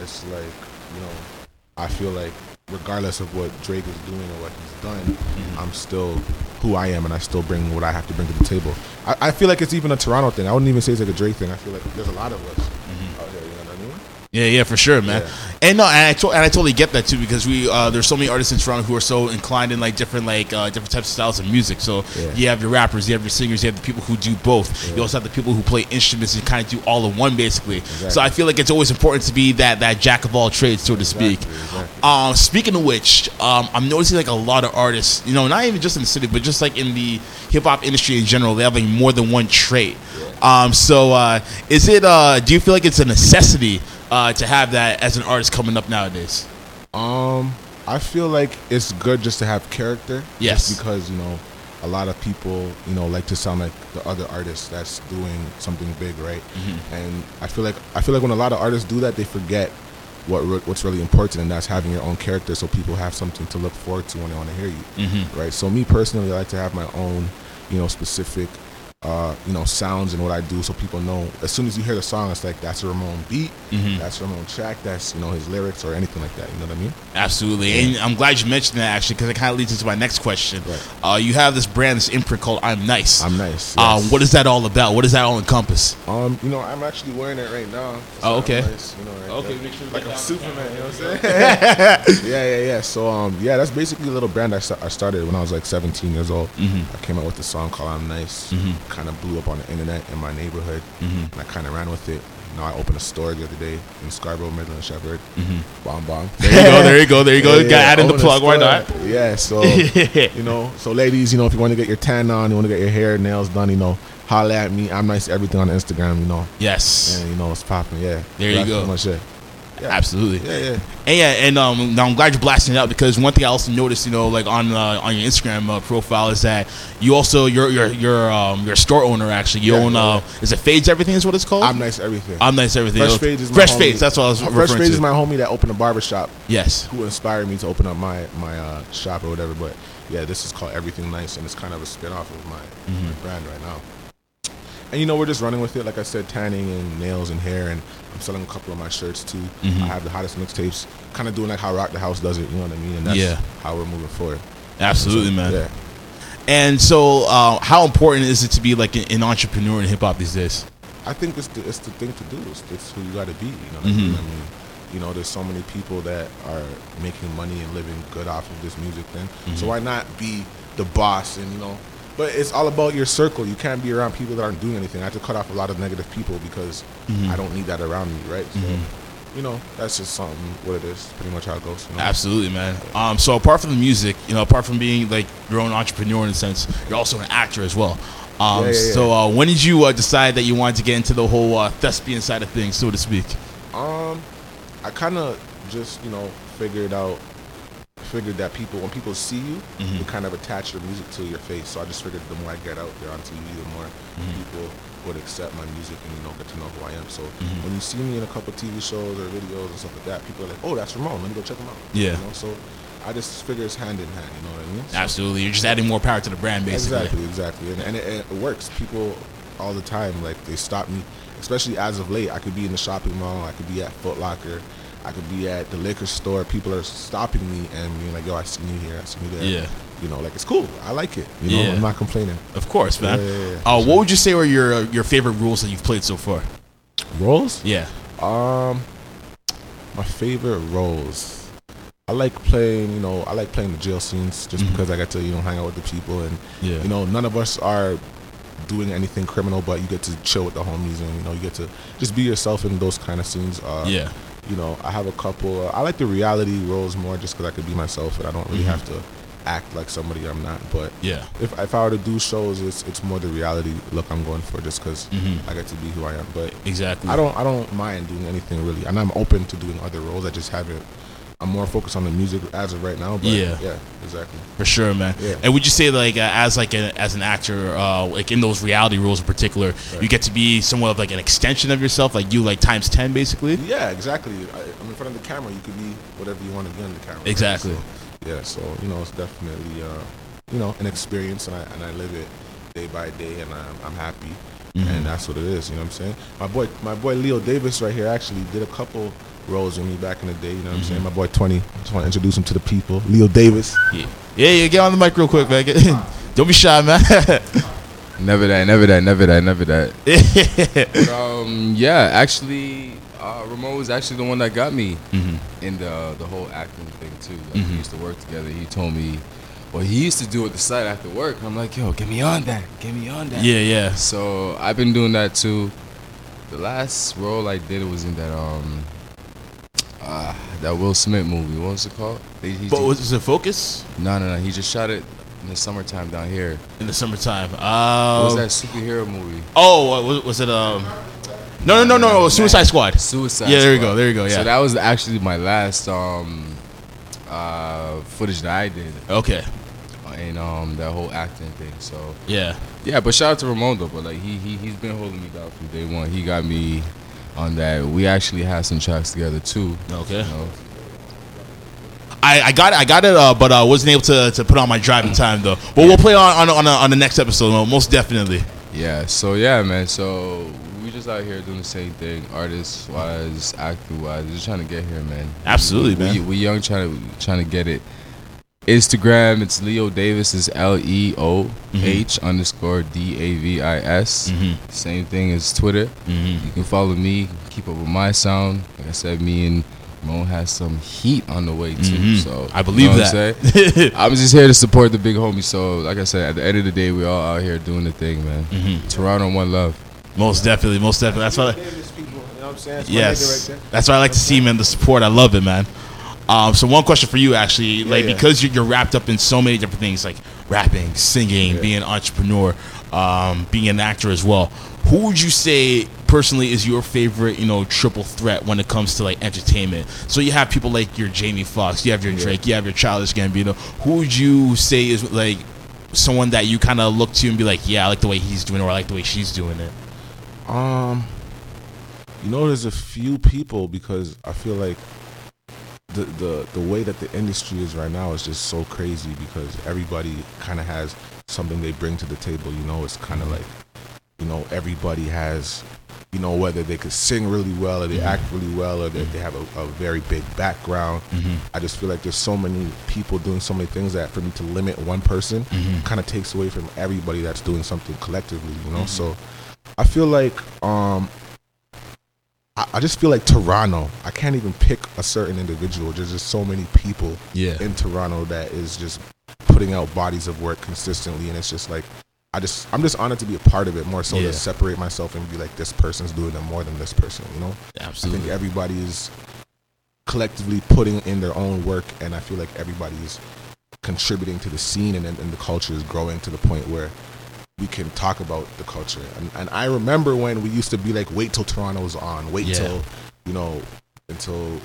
it's like, you know, I feel like regardless of what Drake is doing or what he's done, mm-hmm. I'm still who I am, and I still bring what I have to bring to the table. I, I feel like it's even a Toronto thing. I wouldn't even say it's like a Drake thing. I feel like there's a lot of us Yeah, yeah, for sure, man. And no, and I, to- and I totally get that too because we uh, there's so many artists in Toronto who are so inclined in like different like uh, different types of styles of music. So Yeah. you have your rappers, you have your singers, you have the people who do both. You also have the people who play instruments and kind of do all in one, basically. So I feel like it's always important to be that that jack of all trades, so to speak. Um, speaking of which, um, I'm noticing like a lot of artists, you know, not even just in the city, but just like in the hip hop industry in general, they have like more than one trait. Um, so uh, is it? Uh, do you feel like it's a necessity uh, to have that as an artist coming up nowadays? Um, I feel like it's good just to have character. Yes. Just because you know, a lot of people you know like to sound like the other artists that's doing something big, right? Mhm. And I feel like I feel like when a lot of artists do that, they forget what re- what's really important, and that's having your own character, so people have something to look forward to when they want to hear you, Mhm. right? So me personally, I like to have my own, you know, specific. Uh, you know, sounds and what I do, so people know. As soon as you hear the song, it's like that's a Ramone beat, Mhm. that's a Ramone track, that's you know his lyrics or anything like that. You know what I mean? Absolutely, and I'm glad you mentioned that actually because it kind of leads into my next question. Uh, you have this brand, this imprint called I'm Nice. I'm Nice. Uh, what is that all about? What does that all encompass? Um, you know, I'm actually wearing it right now. Oh, okay. nice, you know, right Okay, there. make sure like get a. Superman. You know what I'm *laughs* saying? *laughs* yeah, yeah, yeah. So, um, yeah, that's basically a little brand I, sta- I started when I was like 17 years old. Mhm. I came out with a song called "I'm Nice." Mhm. Kind of blew up on the internet in my neighborhood, Mhm. and I kind of ran with it. You know, I opened a store the other day in Scarborough, Midland, and Shepherd. Mhm. Bomb, bomb. There you go, there you go, there you go. Gotta add in the plug, why not? Yeah, so *laughs* you know, so ladies, you know, if you want to get your tan on, you want to get your hair, nails done, you know, holla at me. I'm nice everything on Instagram, you know. Yes. And you know, it's popping. Yeah. There you That's go. much it. Yeah. Absolutely. Yeah, yeah. And yeah, and um, now I'm glad you're blasting it out because one thing I also noticed, you know, like on uh, on your Instagram uh, profile is that you also you're you're you're um you're store owner actually. You Yeah, own uh is it Fades Everything is what it's called? I'm nice everything. I'm nice everything. Fresh Fades is my Fresh homie. Fades. That's what I was Fresh referring Fades to. is my homie that opened a barber shop. Yes. Who inspired me to open up my my uh, shop or whatever. But yeah, this is called Everything Nice, and it's kind of a spin off of my, Mhm. my brand right now. And you know, we're just running with it. Like I said, tanning and nails and hair, and I'm selling a couple of my shirts too. Mhm. I have the hottest mixtapes, kind of doing like how Rock the House does it. You know what I mean? And that's Yeah. how we're moving forward. Absolutely, So, man. Yeah. And so, uh, how important is it to be like an, an entrepreneur in hip hop these days? I think it's the, it's the thing to do. It's, it's who you got to be. You know what I mean? Mhm. I mean, you know, there's so many people that are making money and living good off of this music thing. Mhm. So why not be the boss? And you know, but it's all about your circle. You can't be around people that aren't doing anything. I have to cut off a lot of negative people because Mhm. I don't need that around me, right? So, Mhm. you know, that's just something what it is. Pretty much how it goes. You know? Absolutely, man. Um, so apart from the music, you know, apart from being like your own entrepreneur in a sense, you're also an actor as well. Um, Yeah, yeah, yeah. So uh, when did you uh, decide that you wanted to get into the whole uh, thespian side of things, so to speak? Um, I kind of just you know figured out, figured that people when people see you, Mhm. they kind of attach your music to your face. So I just figured the more I get out there on TV, the more Mhm. people would accept my music and you know get to know who I am. So Mhm. when you see me in a couple TV shows or videos and stuff like that, people are like, "Oh, that's Ramone. Let me go check him out." Yeah. You know, so I just figure it's hand in hand. You know what I mean? So- Absolutely, you're just adding more power to the brand, basically. Exactly, exactly, and, and it, it works. People all the time like they stop me, especially as of late. I could be in the shopping mall, I could be at Foot Locker, I could be at the liquor store. People are stopping me and being like, "Yo, I seen you here, I seen you there." Yeah. you know, like it's cool. I like it. You know, Yeah. I'm not complaining. Of course, man. Yeah, yeah, yeah, uh, what would you say were your uh, your favorite rules that you've played so far? Roles? Yeah. Um, my favorite roles. I like playing, you know, I like playing the jail scenes just Mhm. because I get to, you know, hang out with the people and, Yeah. you know, none of us are doing anything criminal, but you get to chill with the homies and, you know, you get to just be yourself in those kind of scenes. Uh, Yeah. You know, I have a couple, uh, I like the reality roles more just because I could be myself and I don't really Mhm. have to act like somebody I'm not. But Yeah. if if I were to do shows, it's it's more the reality look I'm going for, just because Mhm. I get to be who I am. But Exactly. I don't I don't mind doing anything really, and I'm open to doing other roles. I just haven't. I'm more focused on the music as of right now. But Yeah. yeah, exactly. For sure, man. Yeah. And would you say like uh, as like a, as an actor, uh, like in those reality roles in particular, you get to be somewhat of like an extension of yourself, like you like times ten, basically. Yeah, exactly. I, I'm in front of the camera. You could be whatever you want to be on the camera. right? Exactly. So, yeah. So you know, it's definitely uh, you know an experience, and I and I live it day by day, and I'm, I'm happy, Mhm. and that's what it is. You know what I'm saying? My boy, my boy Leo Davis right here actually did a couple roles with me back in the day. You know what I'm saying? My boy Twenty. I just want to introduce him to the people. Leo Davis. Yeah. Yeah, yeah. Get on the mic real quick, man. Get- *laughs* Don't be shy, man. *laughs* Never that, never that, never that, never that. *laughs* But, um, yeah, actually, uh, Ramone was actually the one that got me Mhm. in the the whole acting thing too. Like, Mhm. We used to work together. He told me, well, he used to do it the site after work. I'm like, yo, get me on that, get me on that. Yeah, yeah. So I've been doing that too. The last role I did was in that um, uh, that Will Smith movie. What was it called? He- he but was it Focus no, no, no. He just shot it in the summertime down here. in the summertime? What Um, was that superhero movie? Oh, was, was it um? No, no, no, no, no. Suicide Squad. Suicide. Yeah, there you go. There you go. Yeah. So that was actually my last um uh footage that I did okay. And um that whole acting thing. So Yeah. yeah, but shout out to Ramone though. But like he he he's been holding me down from day one. He got me on that. We actually had some tracks together too. Okay. You know? I, I got it, I got it, uh, but I uh, wasn't able to, to put on my driving time though. But we'll play on on on, on the next episode, uh, most definitely. Yeah. So yeah, man. So we just out here doing the same thing, artist wise, actor wise, just trying to get here, man. Absolutely, we, man. We, we young trying to trying to get it. Instagram, it's Leo Davis is L E O H underscore D A V I S. Mhm. Same thing as Twitter. Mhm. You can follow me, keep up with my sound. Like I said, me and Mo has some heat on the way too. Mhm. So I believe you know what that. I'm. *laughs* I'm just here to support the big homie. So like I said, at the end of the day, we all out here doing the thing, man. Mhm. Toronto, one love. Most definitely, most definitely. That's what. I, Davis people. You know what I'm saying? That's my yes, right that's what I like to see, man. The support, I love it, man. Um, so one question for you, actually, like yeah. because you're, you're wrapped up in so many different things, like rapping, singing, Yeah. being an entrepreneur, um, being an actor as well. Who would you say personally is your favorite, you know, triple threat when it comes to like entertainment? So you have people like your Jamie Foxx, you have your Drake, you have your Childish Gambino. Who would you say is like someone that you kind of look to and be like, yeah, I like the way he's doing, it, or I like the way she's doing it? Um, you know, there's a few people because I feel like the the the way that the industry is right now is just so crazy because everybody kind of has something they bring to the table. You know, it's kind of mm-hmm. like you know everybody has you know whether they could sing really well or they mm-hmm. act really well or they, mm-hmm. they have a, a very big background. I just feel like there's so many people doing so many things that for me to limit one person kind of takes away from everybody that's doing something collectively. You know, so. I feel like um I, I just feel like Toronto. I can't even pick a certain individual. There's just so many people Yeah. in Toronto that is just putting out bodies of work consistently and it's just like I just I'm just honored to be a part of it more so Yeah. to separate myself and be like this person's doing it more than this person, you know? I think everybody is collectively putting in their own work and I feel like everybody is contributing to the scene and, and the culture is growing to the point where we can talk about the culture. And, and I remember when we used to be like, wait till Toronto's on, wait Yeah. till, you know, until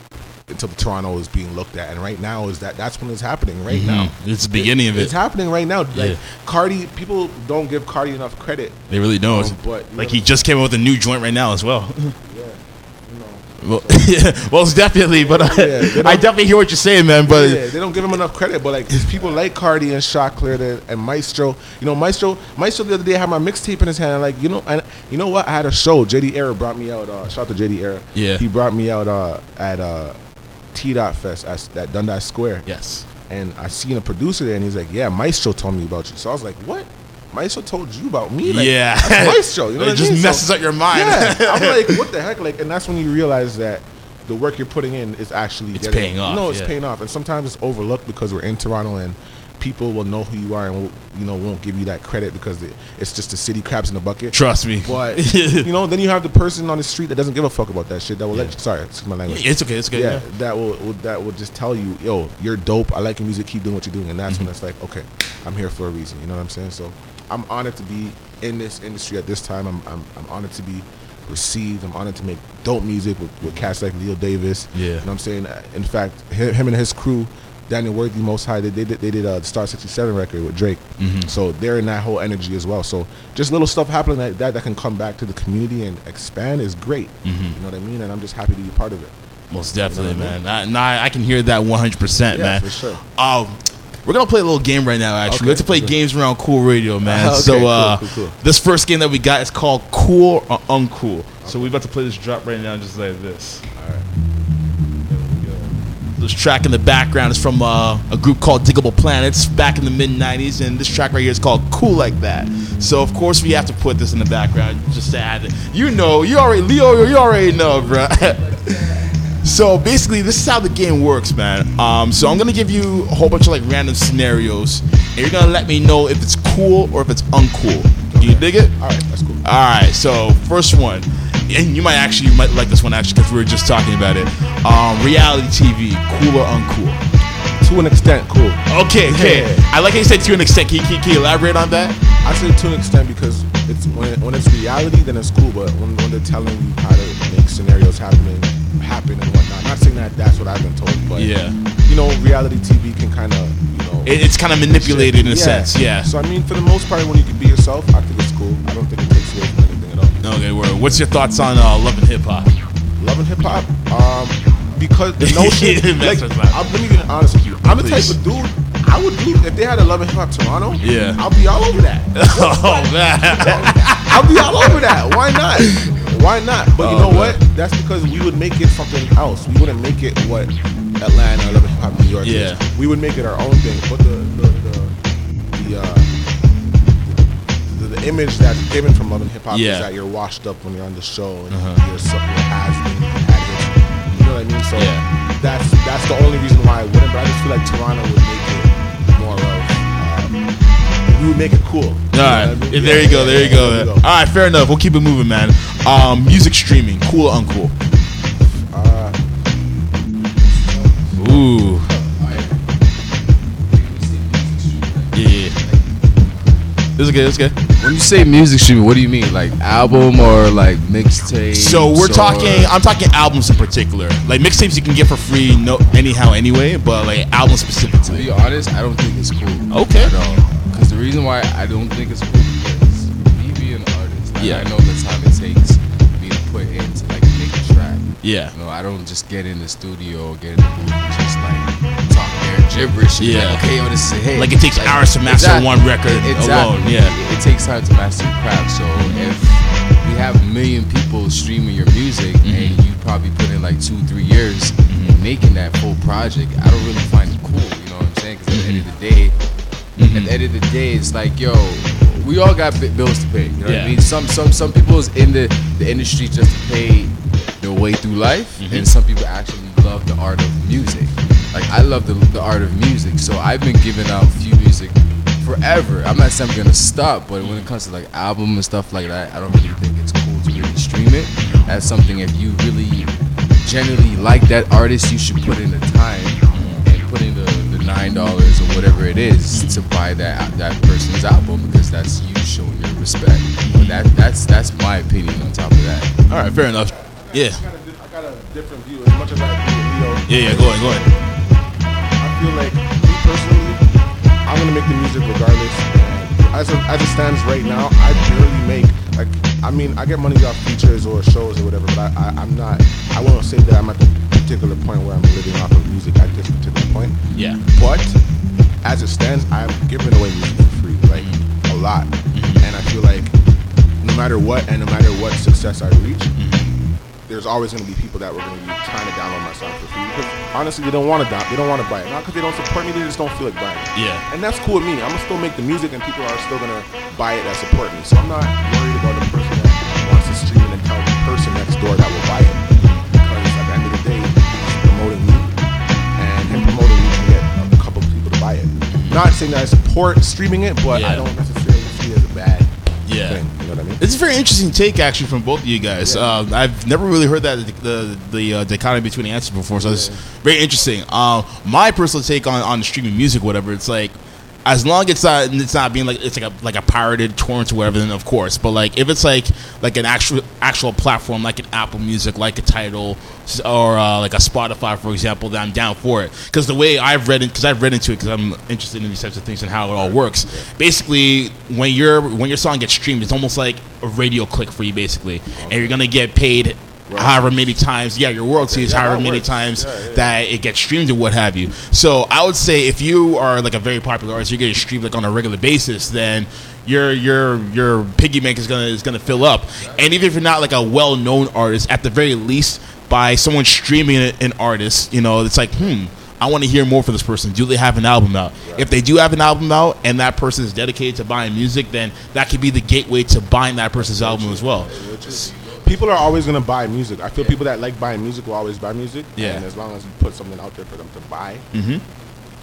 until Toronto is being looked at. And right now is that that's when it's happening right Mhm. now. It's the beginning of it. It's happening right now. Like Yeah. Cardi, people don't give Cardi enough credit. They really don't. Um, but like know- he just came out with a new joint right now as well. *laughs* Yeah. Well, *laughs* yeah, well, definitely, but I, Yeah, I *laughs* definitely hear what you're saying, man. But yeah, they don't give him enough credit. But like, people like Cardi and Shockler that, and Maestro. You know, Maestro. Maestro the other day had my mixtape in his hand. Like, you know, and you know what? I had a show. JD Era brought me out. Uh, shout out to JD Era. Yeah. He brought me out uh, at uh, T Dot Fest at, at Dundas Square. yes, And I seen a producer there, and he's like, "Yeah, Maestro told me about you." So I was like, "What?" Maestro told you about me? Like, Yeah. Maestro. You know *laughs* It what I just mean? messes up your mind. Yeah, I'm *laughs* like, what the heck? Like, and that's when you realize that the work you're putting in is actually It's getting- paying off, No, it's yeah. paying off, and sometimes it's overlooked because we're in Toronto and people will know who you are and you know won't give you that credit because it, it's just the city crabs in the bucket. Trust me. But *laughs* you know, then you have the person on the street that doesn't give a fuck about that shit. That will let you. Sorry, it's my language. It's okay, it's okay, yeah. that will, will that will just tell you, yo, you're dope. I like your music. Keep doing what you're doing, and that's Mm-hmm. when it's like, okay, I'm here for a reason. You know what I'm saying? So I'm honored to be in this industry at this time. I'm I'm, I'm honored to be received. I'm honored to make dope music with, with cats like Leo Davis. Yeah. You know what I'm saying? In fact, him, him and his crew, Daniel Worthy, Most High, they, they did they did uh, the Star 67 record with Drake. Mhm. So they're in that whole energy as well. So just little stuff happening like that that can come back to the community and expand is great. Mhm. You know what I mean? And I'm just happy to be part of it. Most You know definitely, I mean? man. Nah, I can hear that 100%, Yeah, man. for sure. Um, we're gonna play a little game right now. Actually, Okay, we have to play okay. games around Cool Radio, man. *laughs* Okay, so, uh, cool, cool. this first game that we got is called Cool or Uncool. So we're about to play this drop right now, just like this. All right. There we go. This track in the background is from uh, a group called Digable Planets back in the mid '90s, and this track right here is called "Cool Like That." So of course we have to put this in the background just to add it. You know, you already Leo, you already know, bro. *laughs* So basically, this is how the game works, man. Um, so I'm gonna give you a whole bunch of like random scenarios, and you're gonna let me know if it's cool or if it's uncool. Do you dig it? All right, that's cool. All right. So first one, and you might actually you might like this one actually because we were just talking about it. Um, reality TV, cool or uncool? To an extent, cool. Okay, okay. I like how you said to an extent. Can you, can you- can you elaborate on that? I say to an extent because it's when, when it's reality, then it's cool. But when, when they're telling you how to make scenarios happening, happen and whatnot, not saying that that's what I've been told, but Yeah. you know, reality TV can kind of you know It- it's kind of manipulated in a sense, yeah. So I mean, for the most part, when you can be yourself, I think it's cool. I don't think it takes away from anything at all. Okay, word. What's your thoughts on uh, Love and Hip Hop? Love and hip hop, um, because the *laughs* notion, like. I'm, let me get honest with you. I'm the type of dude. I would do if they had a Love and Hip Hop Toronto. Yeah. I'll be all over that. *laughs* oh man. I'll be all over that. Why not? Why not? But you Oh, know what? That's because we would make it something else. We wouldn't make it what Atlanta, Love and Hip Hop, New York Yeah. is. We would make it our own thing. But the the the, the uh the, the image that's given from Love and Hip Hop Yeah. is that you're washed up when you're on the show and Uh-huh. you're something had. You know what I mean? So Yeah. that's that's the only reason why I wouldn't. But I just feel like Toronto would make we would make it cool. All right, You know what I mean? there you Yeah, go, yeah, there you go. there we All right, fair enough. We'll keep it moving, man. Um, music streaming, cool or uncool? Uh, Ooh. Yeah. This is good. This is good. When you say music streaming, what do you mean? Like album or like mixtape? So we're talking. I'm talking albums in particular. Like mixtapes, you can get for free, no, anyhow, anyway. But like albums To specifically. be honest, I don't think it's cool. Okay. Reason why I don't think it's cool is me being an artist. Like, Yeah. I know the time it takes me to put into like make a track. Yeah. You know, I don't just get in the studio, get in the booth, and just like talk bare gibberish. Yeah. Like, okay, yo, this is hit. Like it takes hours to master exact- one record alone. Yeah. It, it takes time to master your craft. So if we have a million people streaming your music Mm-hmm. and you probably put in like two, three years making that full project, I don't really find it cool. You know what I'm saying? Because at the end of the day, Mm-hmm. at the end of the day, it's like, yo, we all got bi- bills to pay. You know what I mean? Some some some people is in the, the industry just to pay their way through life, Mm-hmm. and some people actually love the art of music. Like I love the, the art of music, so I've been giving out few music forever. I'm not saying I'm gonna stop, but when it comes to like album and stuff like that, I don't really think it's cool to really stream it. That's something if you really genuinely like that artist, you should put in the time nine dollars or whatever it is to buy that that person's album because that's you showing your respect. But that that's that's my opinion on top of that. All right, fair enough. Yeah. I got, a, di- I got a different view. As much as I agree with Leo, Yeah, yeah. Go ahead, go ahead. I feel like me personally, I'm gonna make the music regardless. As it, as it stands right now, I barely make like I mean I get money off features or shows or whatever, but I, I I'm not. I won't say that I'm at the particular point where I'm living off of music at this particular point. Yeah. But as it stands, I'm giving away music for free, like a lot, mm-hmm. and I feel like no matter what and no matter what success I reach, mm-hmm. there's always going to be people that were going to be trying to download my song for free because honestly they don't want to down, they don't want to buy it. Not because they don't support me, they just don't feel like buying it. Yeah. And that's cool with me. I'm gonna still make the music, and people are still gonna buy it that support me. So I'm not worried about the person next door that will buy it. Because at the end of the day, he's promoting me, and him promoting me can get a couple people to buy it. not saying that I support streaming it, but I don't necessarily see it as a bad Yeah. thing. You know what I mean? It's a very interesting take, actually, from both of you guys. Uh, I've never really heard that the the uh, dichotomy between the answers before, so it's very interesting. Uh, my personal take on, on streaming music, whatever, it's like as long as it's not it's not being like it's like a like a pirated torrent or whatever, then of course. But like if it's like like an actual actual platform like an Apple Music, like a Tidal, or uh, like a Spotify, for example, then I'm down for it. Because the way I've read it, because I've read into it, because I'm interested in these types of things and how it all works. Basically, when your when your song gets streamed, it's almost like a radio click for you, basically, and you're gonna get paid. However many times, yeah, your royalty is Yeah, however many works. times Yeah, yeah. that it gets streamed and what have you. So I would say if you are like a very popular artist, you're getting streamed like on a regular basis, then your your your piggy bank is gonna is gonna fill up. And even if you're not like a well known artist, at the very least, by someone streaming an- an artist, you know, it's like, hmm. I want to hear more for this person. Do they have an album out? If they do have an album out and that person is dedicated to buying music, then that could be the gateway to buying that person's album as well. People are always gonna buy music. I feel people that like buying music will always buy music. Yeah. And as long as you put something out there for them to buy, Mhm.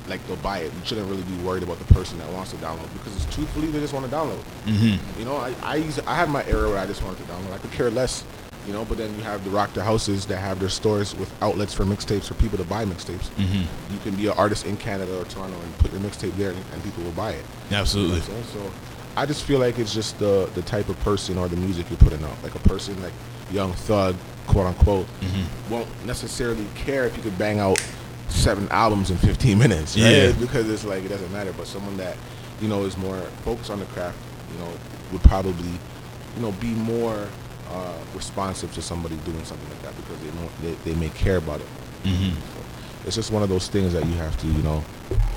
like they'll buy it. You shouldn't really be worried about the person that wants to download because it's truthfully they just want to download. Mhm. You know, I I, use, I had my era where I just wanted to download. I could care less. You know, but then you have the rock the houses that have their stores with outlets for mixtapes for people to buy mixtapes. Mhm. You can be an artist in Canada or Toronto and put your mixtape there, and, and people will buy it. Absolutely. You know what I'm saying? So I just feel like it's just the the type of person or the music you're putting out. Like a person like Young Thug, quote unquote, Mm-hmm. won't necessarily care if you could bang out seven albums in 15 minutes, right? Yeah. Because it's like it doesn't matter. But someone that you know is more focused on the craft, you know, would probably you know be more uh, responsive to somebody doing something like that because they know they, they may care about it. Mhm. It's just one of those things that you have to, you know,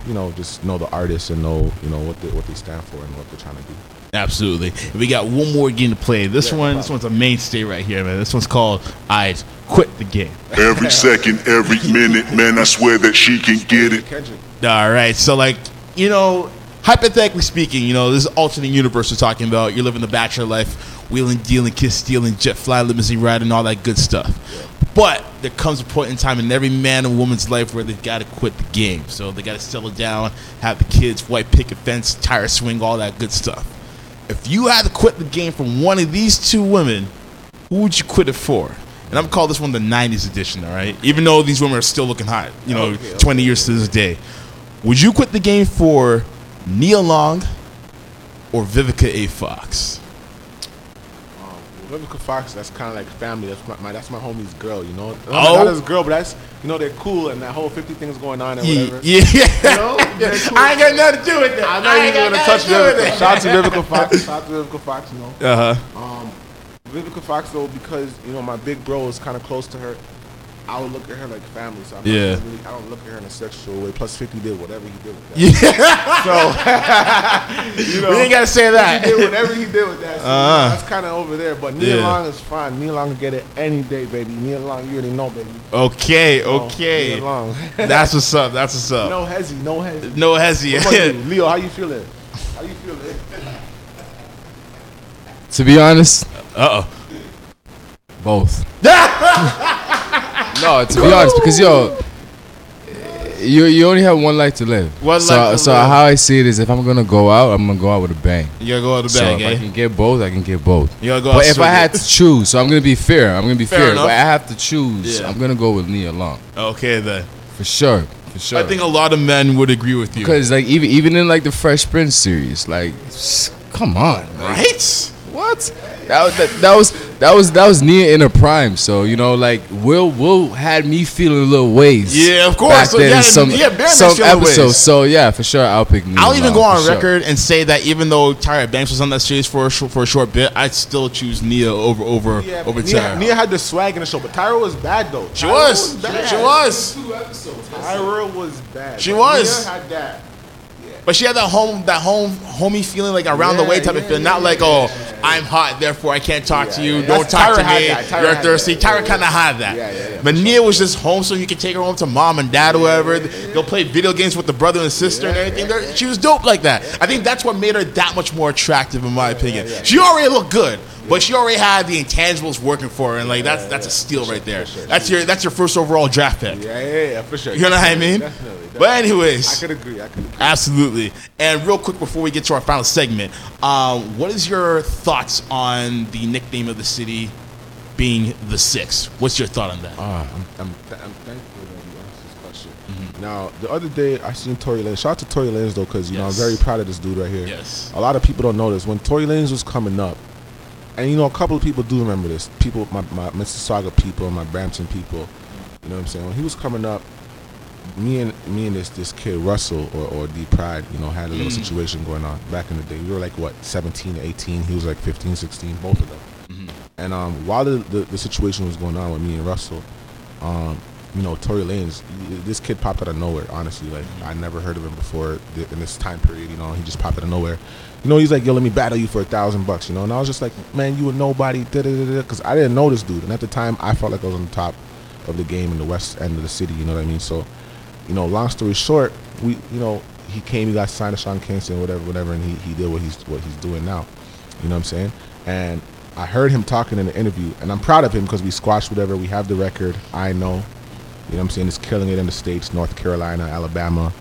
you know, just know the artists and know, you know, what they what they stand for and what they're trying to do. Absolutely. We got one more game to play. This Yeah, one, this one's a mainstay right here, man. This one's called "I Quit the Game." Every second, every minute, man, I swear that she can get it. *laughs* All right. So, like, you know, hypothetically speaking, you know, this is alternate universe we're talking about. You're living the bachelor life, wheeling, dealing, kiss stealing, jet fly, limousine riding, all that good stuff. But there comes a point in time in every man and woman's life where they've got to quit the game. So they got to settle down, have the kids, white picket fence, tire swing, all that good stuff. If you had to quit the game from one of these two women, who would you quit it for? And I'm call this one the '90s edition, all right? Even though these women are still looking hot, you know, Okay, 20 years to this day. Would you quit the game for Nia Long or Vivica A. Fox? Vivica Fox, that's kind of like family. That's my, my that's my homie's girl, you know. Oh. not his girl, but that's you know they're cool and that whole fifty things going on and Yeah, whatever. yeah. You know, *laughs* cool. I ain't got nothing to do with that. I'm not I even gonna touch to do with Vivica. Shout out to Vivica Fox. Shout out to Vivica Fox. You know. Uh huh. Um, Vivica Fox though, because you know my big bro is kind of close to her. I would look at her like family, so I'm Yeah. not really, I don't look at her in a sexual way. Plus, Fifty did whatever he did with that. Yeah. so *laughs* you know, We ain't gotta say that. He did whatever he did with that. So, Uh-huh. That's kind of over there. But Nia Yeah. Long is fine. Nia Long will get it any day, baby. Nia Long, you already know, baby. Okay, Oh, okay. Nia Long. *laughs* That's what's up. That's what's up. no hezzy, no hezzy. No hezzy. What about you? *laughs* Leo, how you feeling? How you feeling? To be honest, uh oh, both. No, to be honest, because yo, you you only have one life to live. One so life to so live. how I see it is, if I'm gonna go out, I'm gonna go out with a bang. You gotta go out with a So bang, if eh? I can get both, I can get both. You gotta go out but if I had to choose, so I'm gonna be fair. I'm gonna be Fair fair. but I have to choose. Yeah. I'm gonna go with Nia Long Okay then. for sure. For sure. I think a lot of men would agree with you. because like even even in like the Fresh Prince series, like come on, like, right? What? That, was- that, that was that was that was Nia in her prime. So you know, like Will Will had me feeling a little ways. Yeah, of course. Back So, then yeah, in some yeah, Bear some makes you feel ways. episodes. So yeah, for sure, I'll pick Nia. I'll even go on for sure. record and say that even though Tyra Banks was on that series for a short, for a short bit, I'd still choose Nia over over Yeah, over but Nia, Tyra. Nia had the swag in the show, but Tyra was bad though. She Tyra was. bad. She was. Tyra was bad. She but was. Nia had that. But she had that home that home homey feeling like around the way type of yeah, feeling. Not like oh I'm hot therefore I can't talk to you. yeah. Don't That's- talk Tyra to me. You're thirsty. Tyra kind of had that. Yeah, yeah, yeah, but Nia was just home so you could take her home to mom and dad or whatever. They'll play video games with the brother and sister and everything. She was dope like that. I think that's what made her that much more attractive in my opinion. She already looked good. But she already had the intangibles working for her, and like that's that's a steal right there. That's your that's your first overall draft pick. Yeah, yeah, yeah, for sure. You know what I mean? Definitely, But anyways, I could agree. I could agree. Absolutely. And real quick before we get to our final segment, um, what is your thoughts on the nickname of the city being the Six? What's your thought on that? Ah, I'm, I'm, th- I'm thankful that you asked this question. Mm-hmm. Now, the other day I seen Tory Lanez. Shout out to Tory Lanez though, because you know I'm very proud of this dude right here. Yes. A lot of people don't know this. When Tory Lanez was coming up, and you know a couple of people do remember this. People, my, my Mississauga people, my Brampton people. You know what I'm saying? When he was coming up, me and me and this this kid Russell or, or D Pride, you know, had a little Mm. situation going on back in the day. We were like what 17, 18. He was like 15, 16, both of them. Mm-hmm. And um, while the, the, the situation was going on with me and Russell, um, you know, Tory Lanez, this kid popped out of nowhere. Honestly, like. I never heard of him before in this time period. You know, he just popped out of nowhere. You know, he's like, "Yo, let me battle you for a thousand bucks." You know, and I was just like, "Man, you a nobody," because I didn't know this dude. And at the time, I felt like I was on the top of the game in the west end of the city. You know what I mean? So, you know, long story short, we, you know, he came, he got signed to Sean Kingston, whatever, whatever, and he, he did what he's what he's doing now. You know what I'm saying? And I heard him talking in the interview, and I'm proud of him because we squashed whatever. We have the record. I know. You know what I'm saying? He's killing it in the states, North Carolina, Alabama.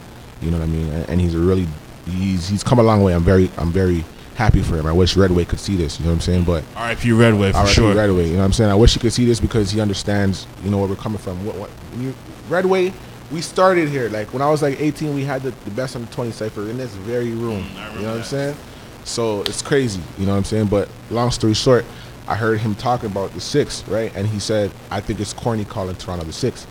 You know what I mean? And, and he's a really he's he's come a long way. I'm very I'm very happy for him. I wish Redway could see this. You know what I'm saying? But R.I.P. Redway for R.I.P. sure. Redway. You know what I'm saying? I wish he could see this because he understands. You know where we're coming from. What, what you, Redway? We started here. Like when I was like 18, we had the, the best on the 20 cipher in this very room. Mm, you know what I'm saying? So it's crazy. You know what I'm saying? But long story short, I heard him talking about the six, right? And he said, I think it's corny calling Toronto the six.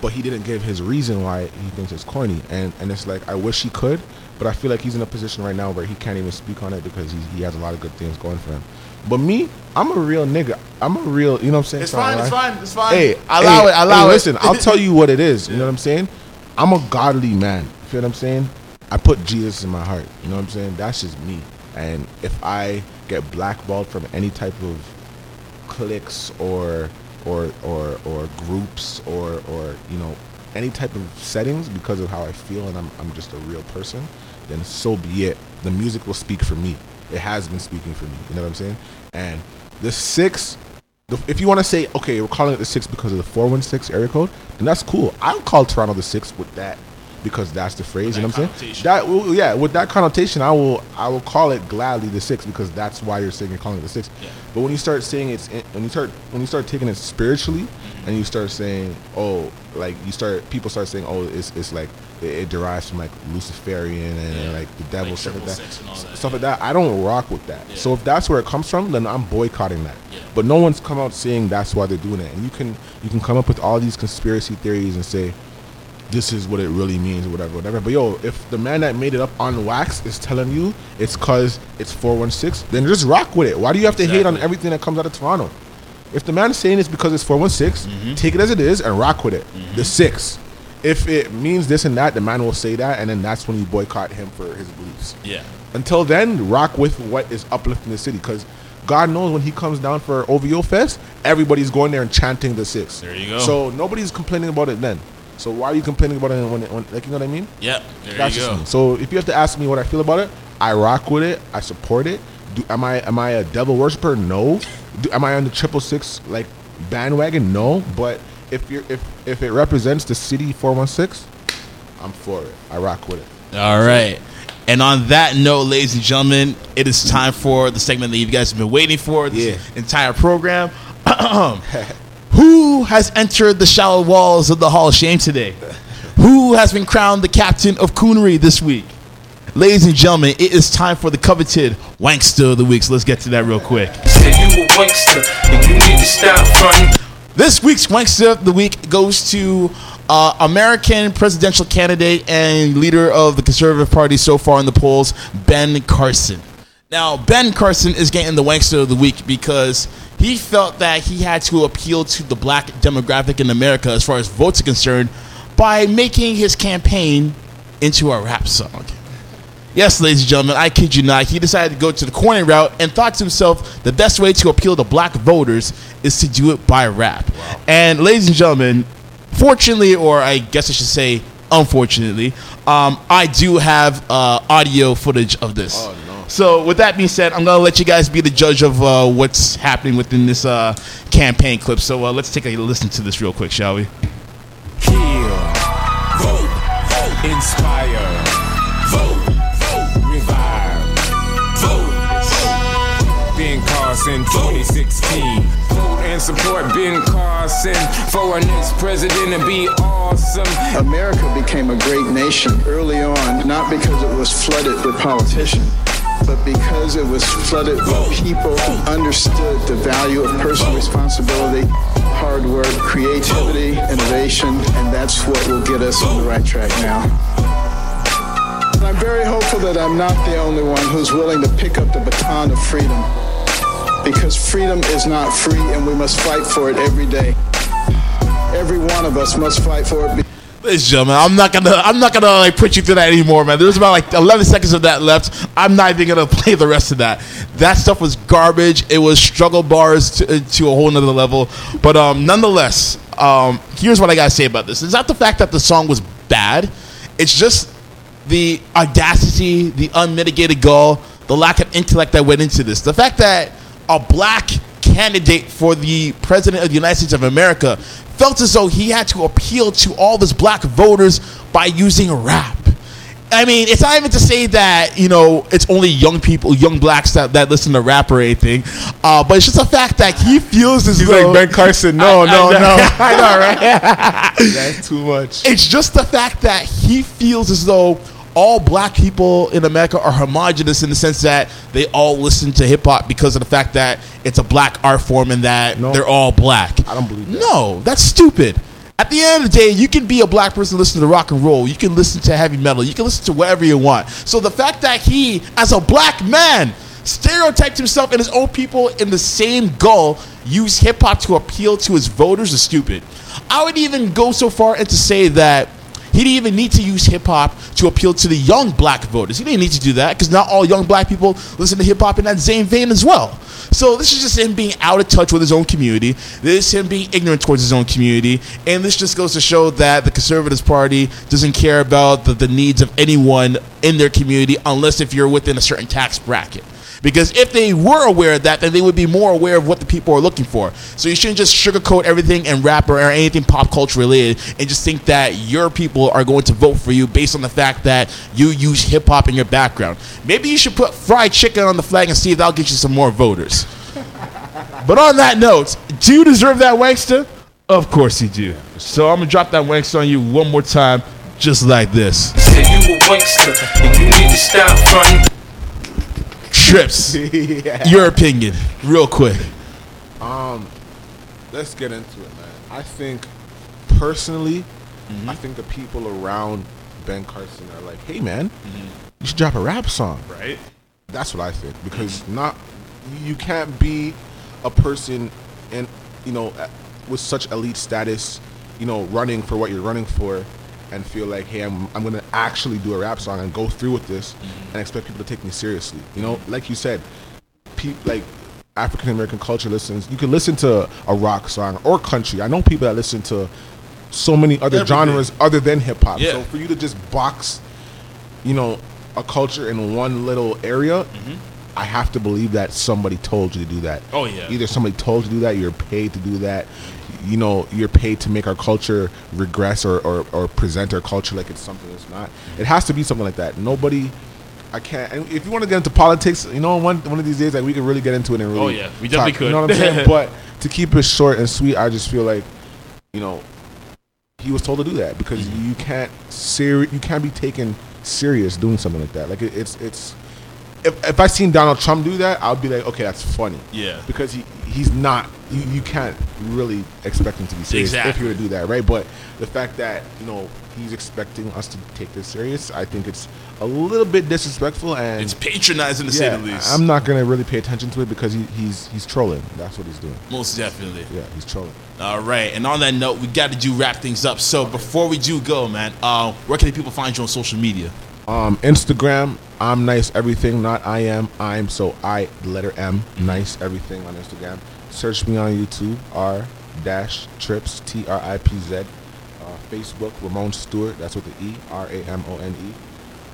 But he didn't give his reason why he thinks it's corny. And and it's like I wish he could, but I feel like he's in a position right now where he can't even speak on it because he, he has a lot of good things going for him. But me, I'm a real nigga. I'm a real, you know what I'm saying? It's Sorry, fine, it's fine, it's fine. Hey, allow hey, it, allow hey, it. Listen, I'll tell you what it is. You *laughs* know what I'm saying? I'm a godly man. You feel what I'm saying? I put Jesus in my heart. You know what I'm saying? That's just me. And if I get blackballed from any type of clicks or or or or groups or or you know any type of settings because of how I feel and I'm I'm just a real person, then so be it. The music will speak for me. It has been speaking for me. You know what I'm saying? And the six, the, if you want to say okay, we're calling it the six because of the four one six area code, then that's cool. I'll call Toronto the six with that because that's the phrase. you know what I'm saying? That well, yeah, with that connotation, I will I will call it gladly the six because that's why you're saying you're calling it the six. But when you start saying it's in- when you start when you start taking it spiritually, mm-hmm. and you start saying oh like you start people start saying oh it's it's like it, it derives from like Luciferian and like the devil stuff like that. six and all that, stuff like that. I don't rock with that. So if that's where it comes from, then I'm boycotting that. But no one's come out saying that's why they're doing it. And you can you can come up with all these conspiracy theories and say this is what it really means whatever, whatever. But yo, if the man that made it up on wax is telling you it's cause it's 416, then just rock with it. Why do you have to hate on everything that comes out of Toronto? If the man is saying it's because it's 416, Mm-hmm. take it as it is and rock with it. The six. If it means this and that, the man will say that, and then that's when you boycott him for his beliefs. Yeah. Until then, rock with what is uplifting the city, because God knows when He comes down for OVO Fest, everybody's going there and chanting the six. There you go. So nobody's complaining about it then. So why are you complaining about it when, it, when like you know what I mean? Yeah, There That's you just go. me. So if you have to ask me what I feel about it, I rock with it. I support it. Do, am I am I a devil worshiper? No. Do, am I on the triple six like bandwagon? No. But if you're if if it represents the city four one six, I'm for it. I rock with it. All right. And on that note, ladies and gentlemen, it is time for the segment that you guys have been waiting for this entire program. *clears throat* Who has entered the shallow walls of the Hall of Shame today? Who has been crowned the captain of coonery this week? Ladies and gentlemen, it is time for the coveted Wankster of the Week. So let's get to that real quick. Say you a wankster and you need to stop fronting. This week's Wankster of the Week goes to uh, American presidential candidate and leader of the Conservative Party so far in the polls, Ben Carson. Now, Ben Carson is getting the Wankster of the Week because he felt that he had to appeal to the black demographic in America as far as votes are concerned by making his campaign into a rap song. Yes, ladies and gentlemen, I kid you not. He decided to go to the corny route and thought to himself the best way to appeal to black voters is to do it by rap. And, ladies and gentlemen, fortunately, or I guess I should say, unfortunately, um, I do have uh, audio footage of this. So with that being said, I'm gonna let you guys be the judge of uh, what's happening within this uh, campaign clip. So uh, let's take a listen to this real quick, shall we? Heal. Vote. Vote. Inspire. Vote. Vote. Revive. Vote. Vote. Ben Carson 2016. Vote and support Ben Carson for our next president and be awesome. America became a great nation early on, not because it was flooded with politicians, but because it was flooded with people who understood the value of personal responsibility, hard work, creativity, innovation, and that's what will get us on the right track now. I'm very hopeful that I'm not the only one who's willing to pick up the baton of freedom. Because freedom is not free and we must fight for it every day. Every one of us must fight for it. And gentlemen, I'm not gonna I'm not gonna like put you through that anymore, man. There's about like 11 seconds of that left. I'm not even gonna *laughs* play the rest of that. That stuff was garbage. It was struggle bars to, to a whole nother level. But um, nonetheless, um, here's what I gotta say about this. It's not the fact that the song was bad. It's just the audacity, the unmitigated gall, the lack of intellect that went into this. The fact that a black candidate for the president of the United States of America felt as though he had to appeal to all those black voters by using rap. I mean, it's not even to say that you know it's only young people, young blacks that, that listen to rap or anything, uh, but it's just the fact that he feels as He's though like Ben Carson. No, I- *laughs* I no, know. no. *laughs* I know, right? *laughs* That's too much. It's just the fact that he feels as though all black people in America are homogenous in the sense that they all listen to hip hop because of the fact that it's a black art form and that they're all black. I don't believe that. No, that's stupid. At the end of the day, you can be a black person and listen to rock and roll. You can listen to heavy metal. You can listen to whatever you want. So the fact that he, as a black man, stereotyped himself and his own people in the same goal, use hip hop to appeal to his voters is stupid. I would even go so far as to say that he didn't even need to use hip hop to appeal to the young black voters. He didn't need to do that because not all young black people listen to hip hop in that same vein as well. So this is just him being out of touch with his own community. This is him being ignorant towards his own community, and this just goes to show that the Conservative Party doesn't care about the, the needs of anyone in their community unless if you're within a certain tax bracket. Because if they were aware of that, then they would be more aware of what the people are looking for. So you shouldn't just sugarcoat everything and rap or anything pop culture related and just think that your people are going to vote for you based on the fact that you use hip hop in your background. Maybe you should put fried chicken on the flag and see if that'll get you some more voters. *laughs* but on that note, do you deserve that wankster? Of course you do. So I'm gonna drop that wankster on you one more time, just like this. Trips. *laughs* Your opinion, real quick. Um, let's get into it, man. I think personally, mm-hmm. I think the people around Ben Carson are like, "Hey, man, mm-hmm. you should drop a rap song." Right. That's what I think because mm-hmm. not you can't be a person and you know with such elite status, you know, running for what you're running for, and feel like, hey, I'm I'm gonna actually do a rap song and go through with this, and expect people to take me seriously. You know, like you said, pe- like African American culture listens. You can listen to a rock song or country. I know people that listen to so many other Everything. genres other than hip hop. Yeah. So for you to just box, you know, a culture in one little area, I have to believe that somebody told you to do that. Mm-hmm. Oh, yeah. Either somebody told you to do that, you're paid to do that. You know, you're paid to make our culture regress or, or, or present our culture like it's something it's not. It has to be something like that. Nobody I can't. And if you want to get into politics, you know, one one of these days, like we can really get into it and really. Oh, yeah. We definitely talk, could. You know what I'm saying? *laughs* but to keep it short and sweet, I just feel like, you know, he was told to do that because Mm-hmm. you can't seri- you can't be taken serious doing something like that. Like it, it's it's. If, if I seen Donald Trump do that, I'd be like, okay, that's funny. Yeah. Because he he's not. You, you can't really expect him to be serious if Exactly. he were to do that, right? But the fact that you know he's expecting us to take this serious, I think it's a little bit disrespectful and It's patronizing to say the least. I'm not gonna really pay attention to it because he, he's he's trolling. That's what he's doing. Most definitely. Yeah, he's trolling. All right, and on that note, we got to do wrap things up. So before we do go, man, uh, where can the people find you on social media? Um, Instagram, I'm nice everything, not I am. I'm so I the letter M, nice everything on Instagram. Search me on YouTube, R dash trips T R I P Z. Uh, Facebook, Ramone Stewart. That's with the E, R A M O N E.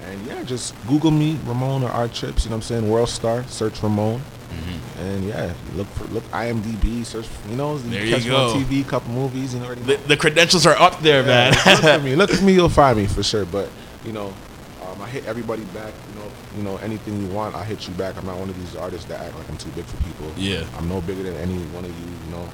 And yeah, just Google me, Ramone or R Trips. You know what I'm saying? World Star. Search Ramone. Mm-hmm. And yeah, look for look IMDb. Search. You know, There catch you me on go. TV, couple movies. You know, already The, the credentials are up there, yeah, man. look for me. Look at me. You'll find me for sure. But you know, um, I hit everybody back. You know, you know anything you want, I hit you back. I'm not one of these artists that act like I'm too big for people. Yeah. I'm no bigger than any one of you. You know,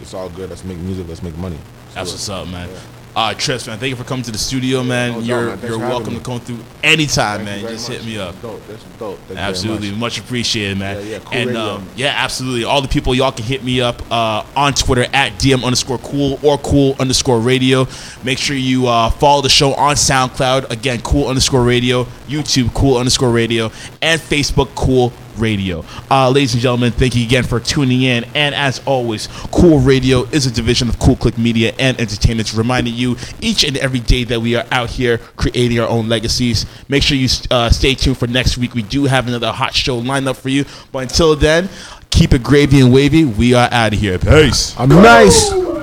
it's all good. Let's make music. Let's make money. That's Let's what's up, man. Yeah. Uh, Trips, man, thank you for coming to the studio, man. no you're. You're welcome me. to come through anytime, Thank man. Just much. hit me up. Dope. That's dope. Thank Absolutely, much. much. appreciated, man. Yeah, yeah, cool and radio. um, yeah, absolutely. All the people, y'all can hit me up uh, on Twitter at DM underscore cool or cool underscore radio. Make sure you uh, follow the show on SoundCloud. Again, cool underscore radio, YouTube, cool underscore radio, and Facebook, cool radio. Uh, ladies and gentlemen, thank you again for tuning in. And as always, Cool Radio is a division of Cool Click Media and Entertainment, reminding you each and every day that we are out here creating our own legacies. Make sure you uh, stay tuned for next week. We do have another hot show lined up for you. But until then, keep it gravy and wavy. We are out of here. Peace. I'm nice.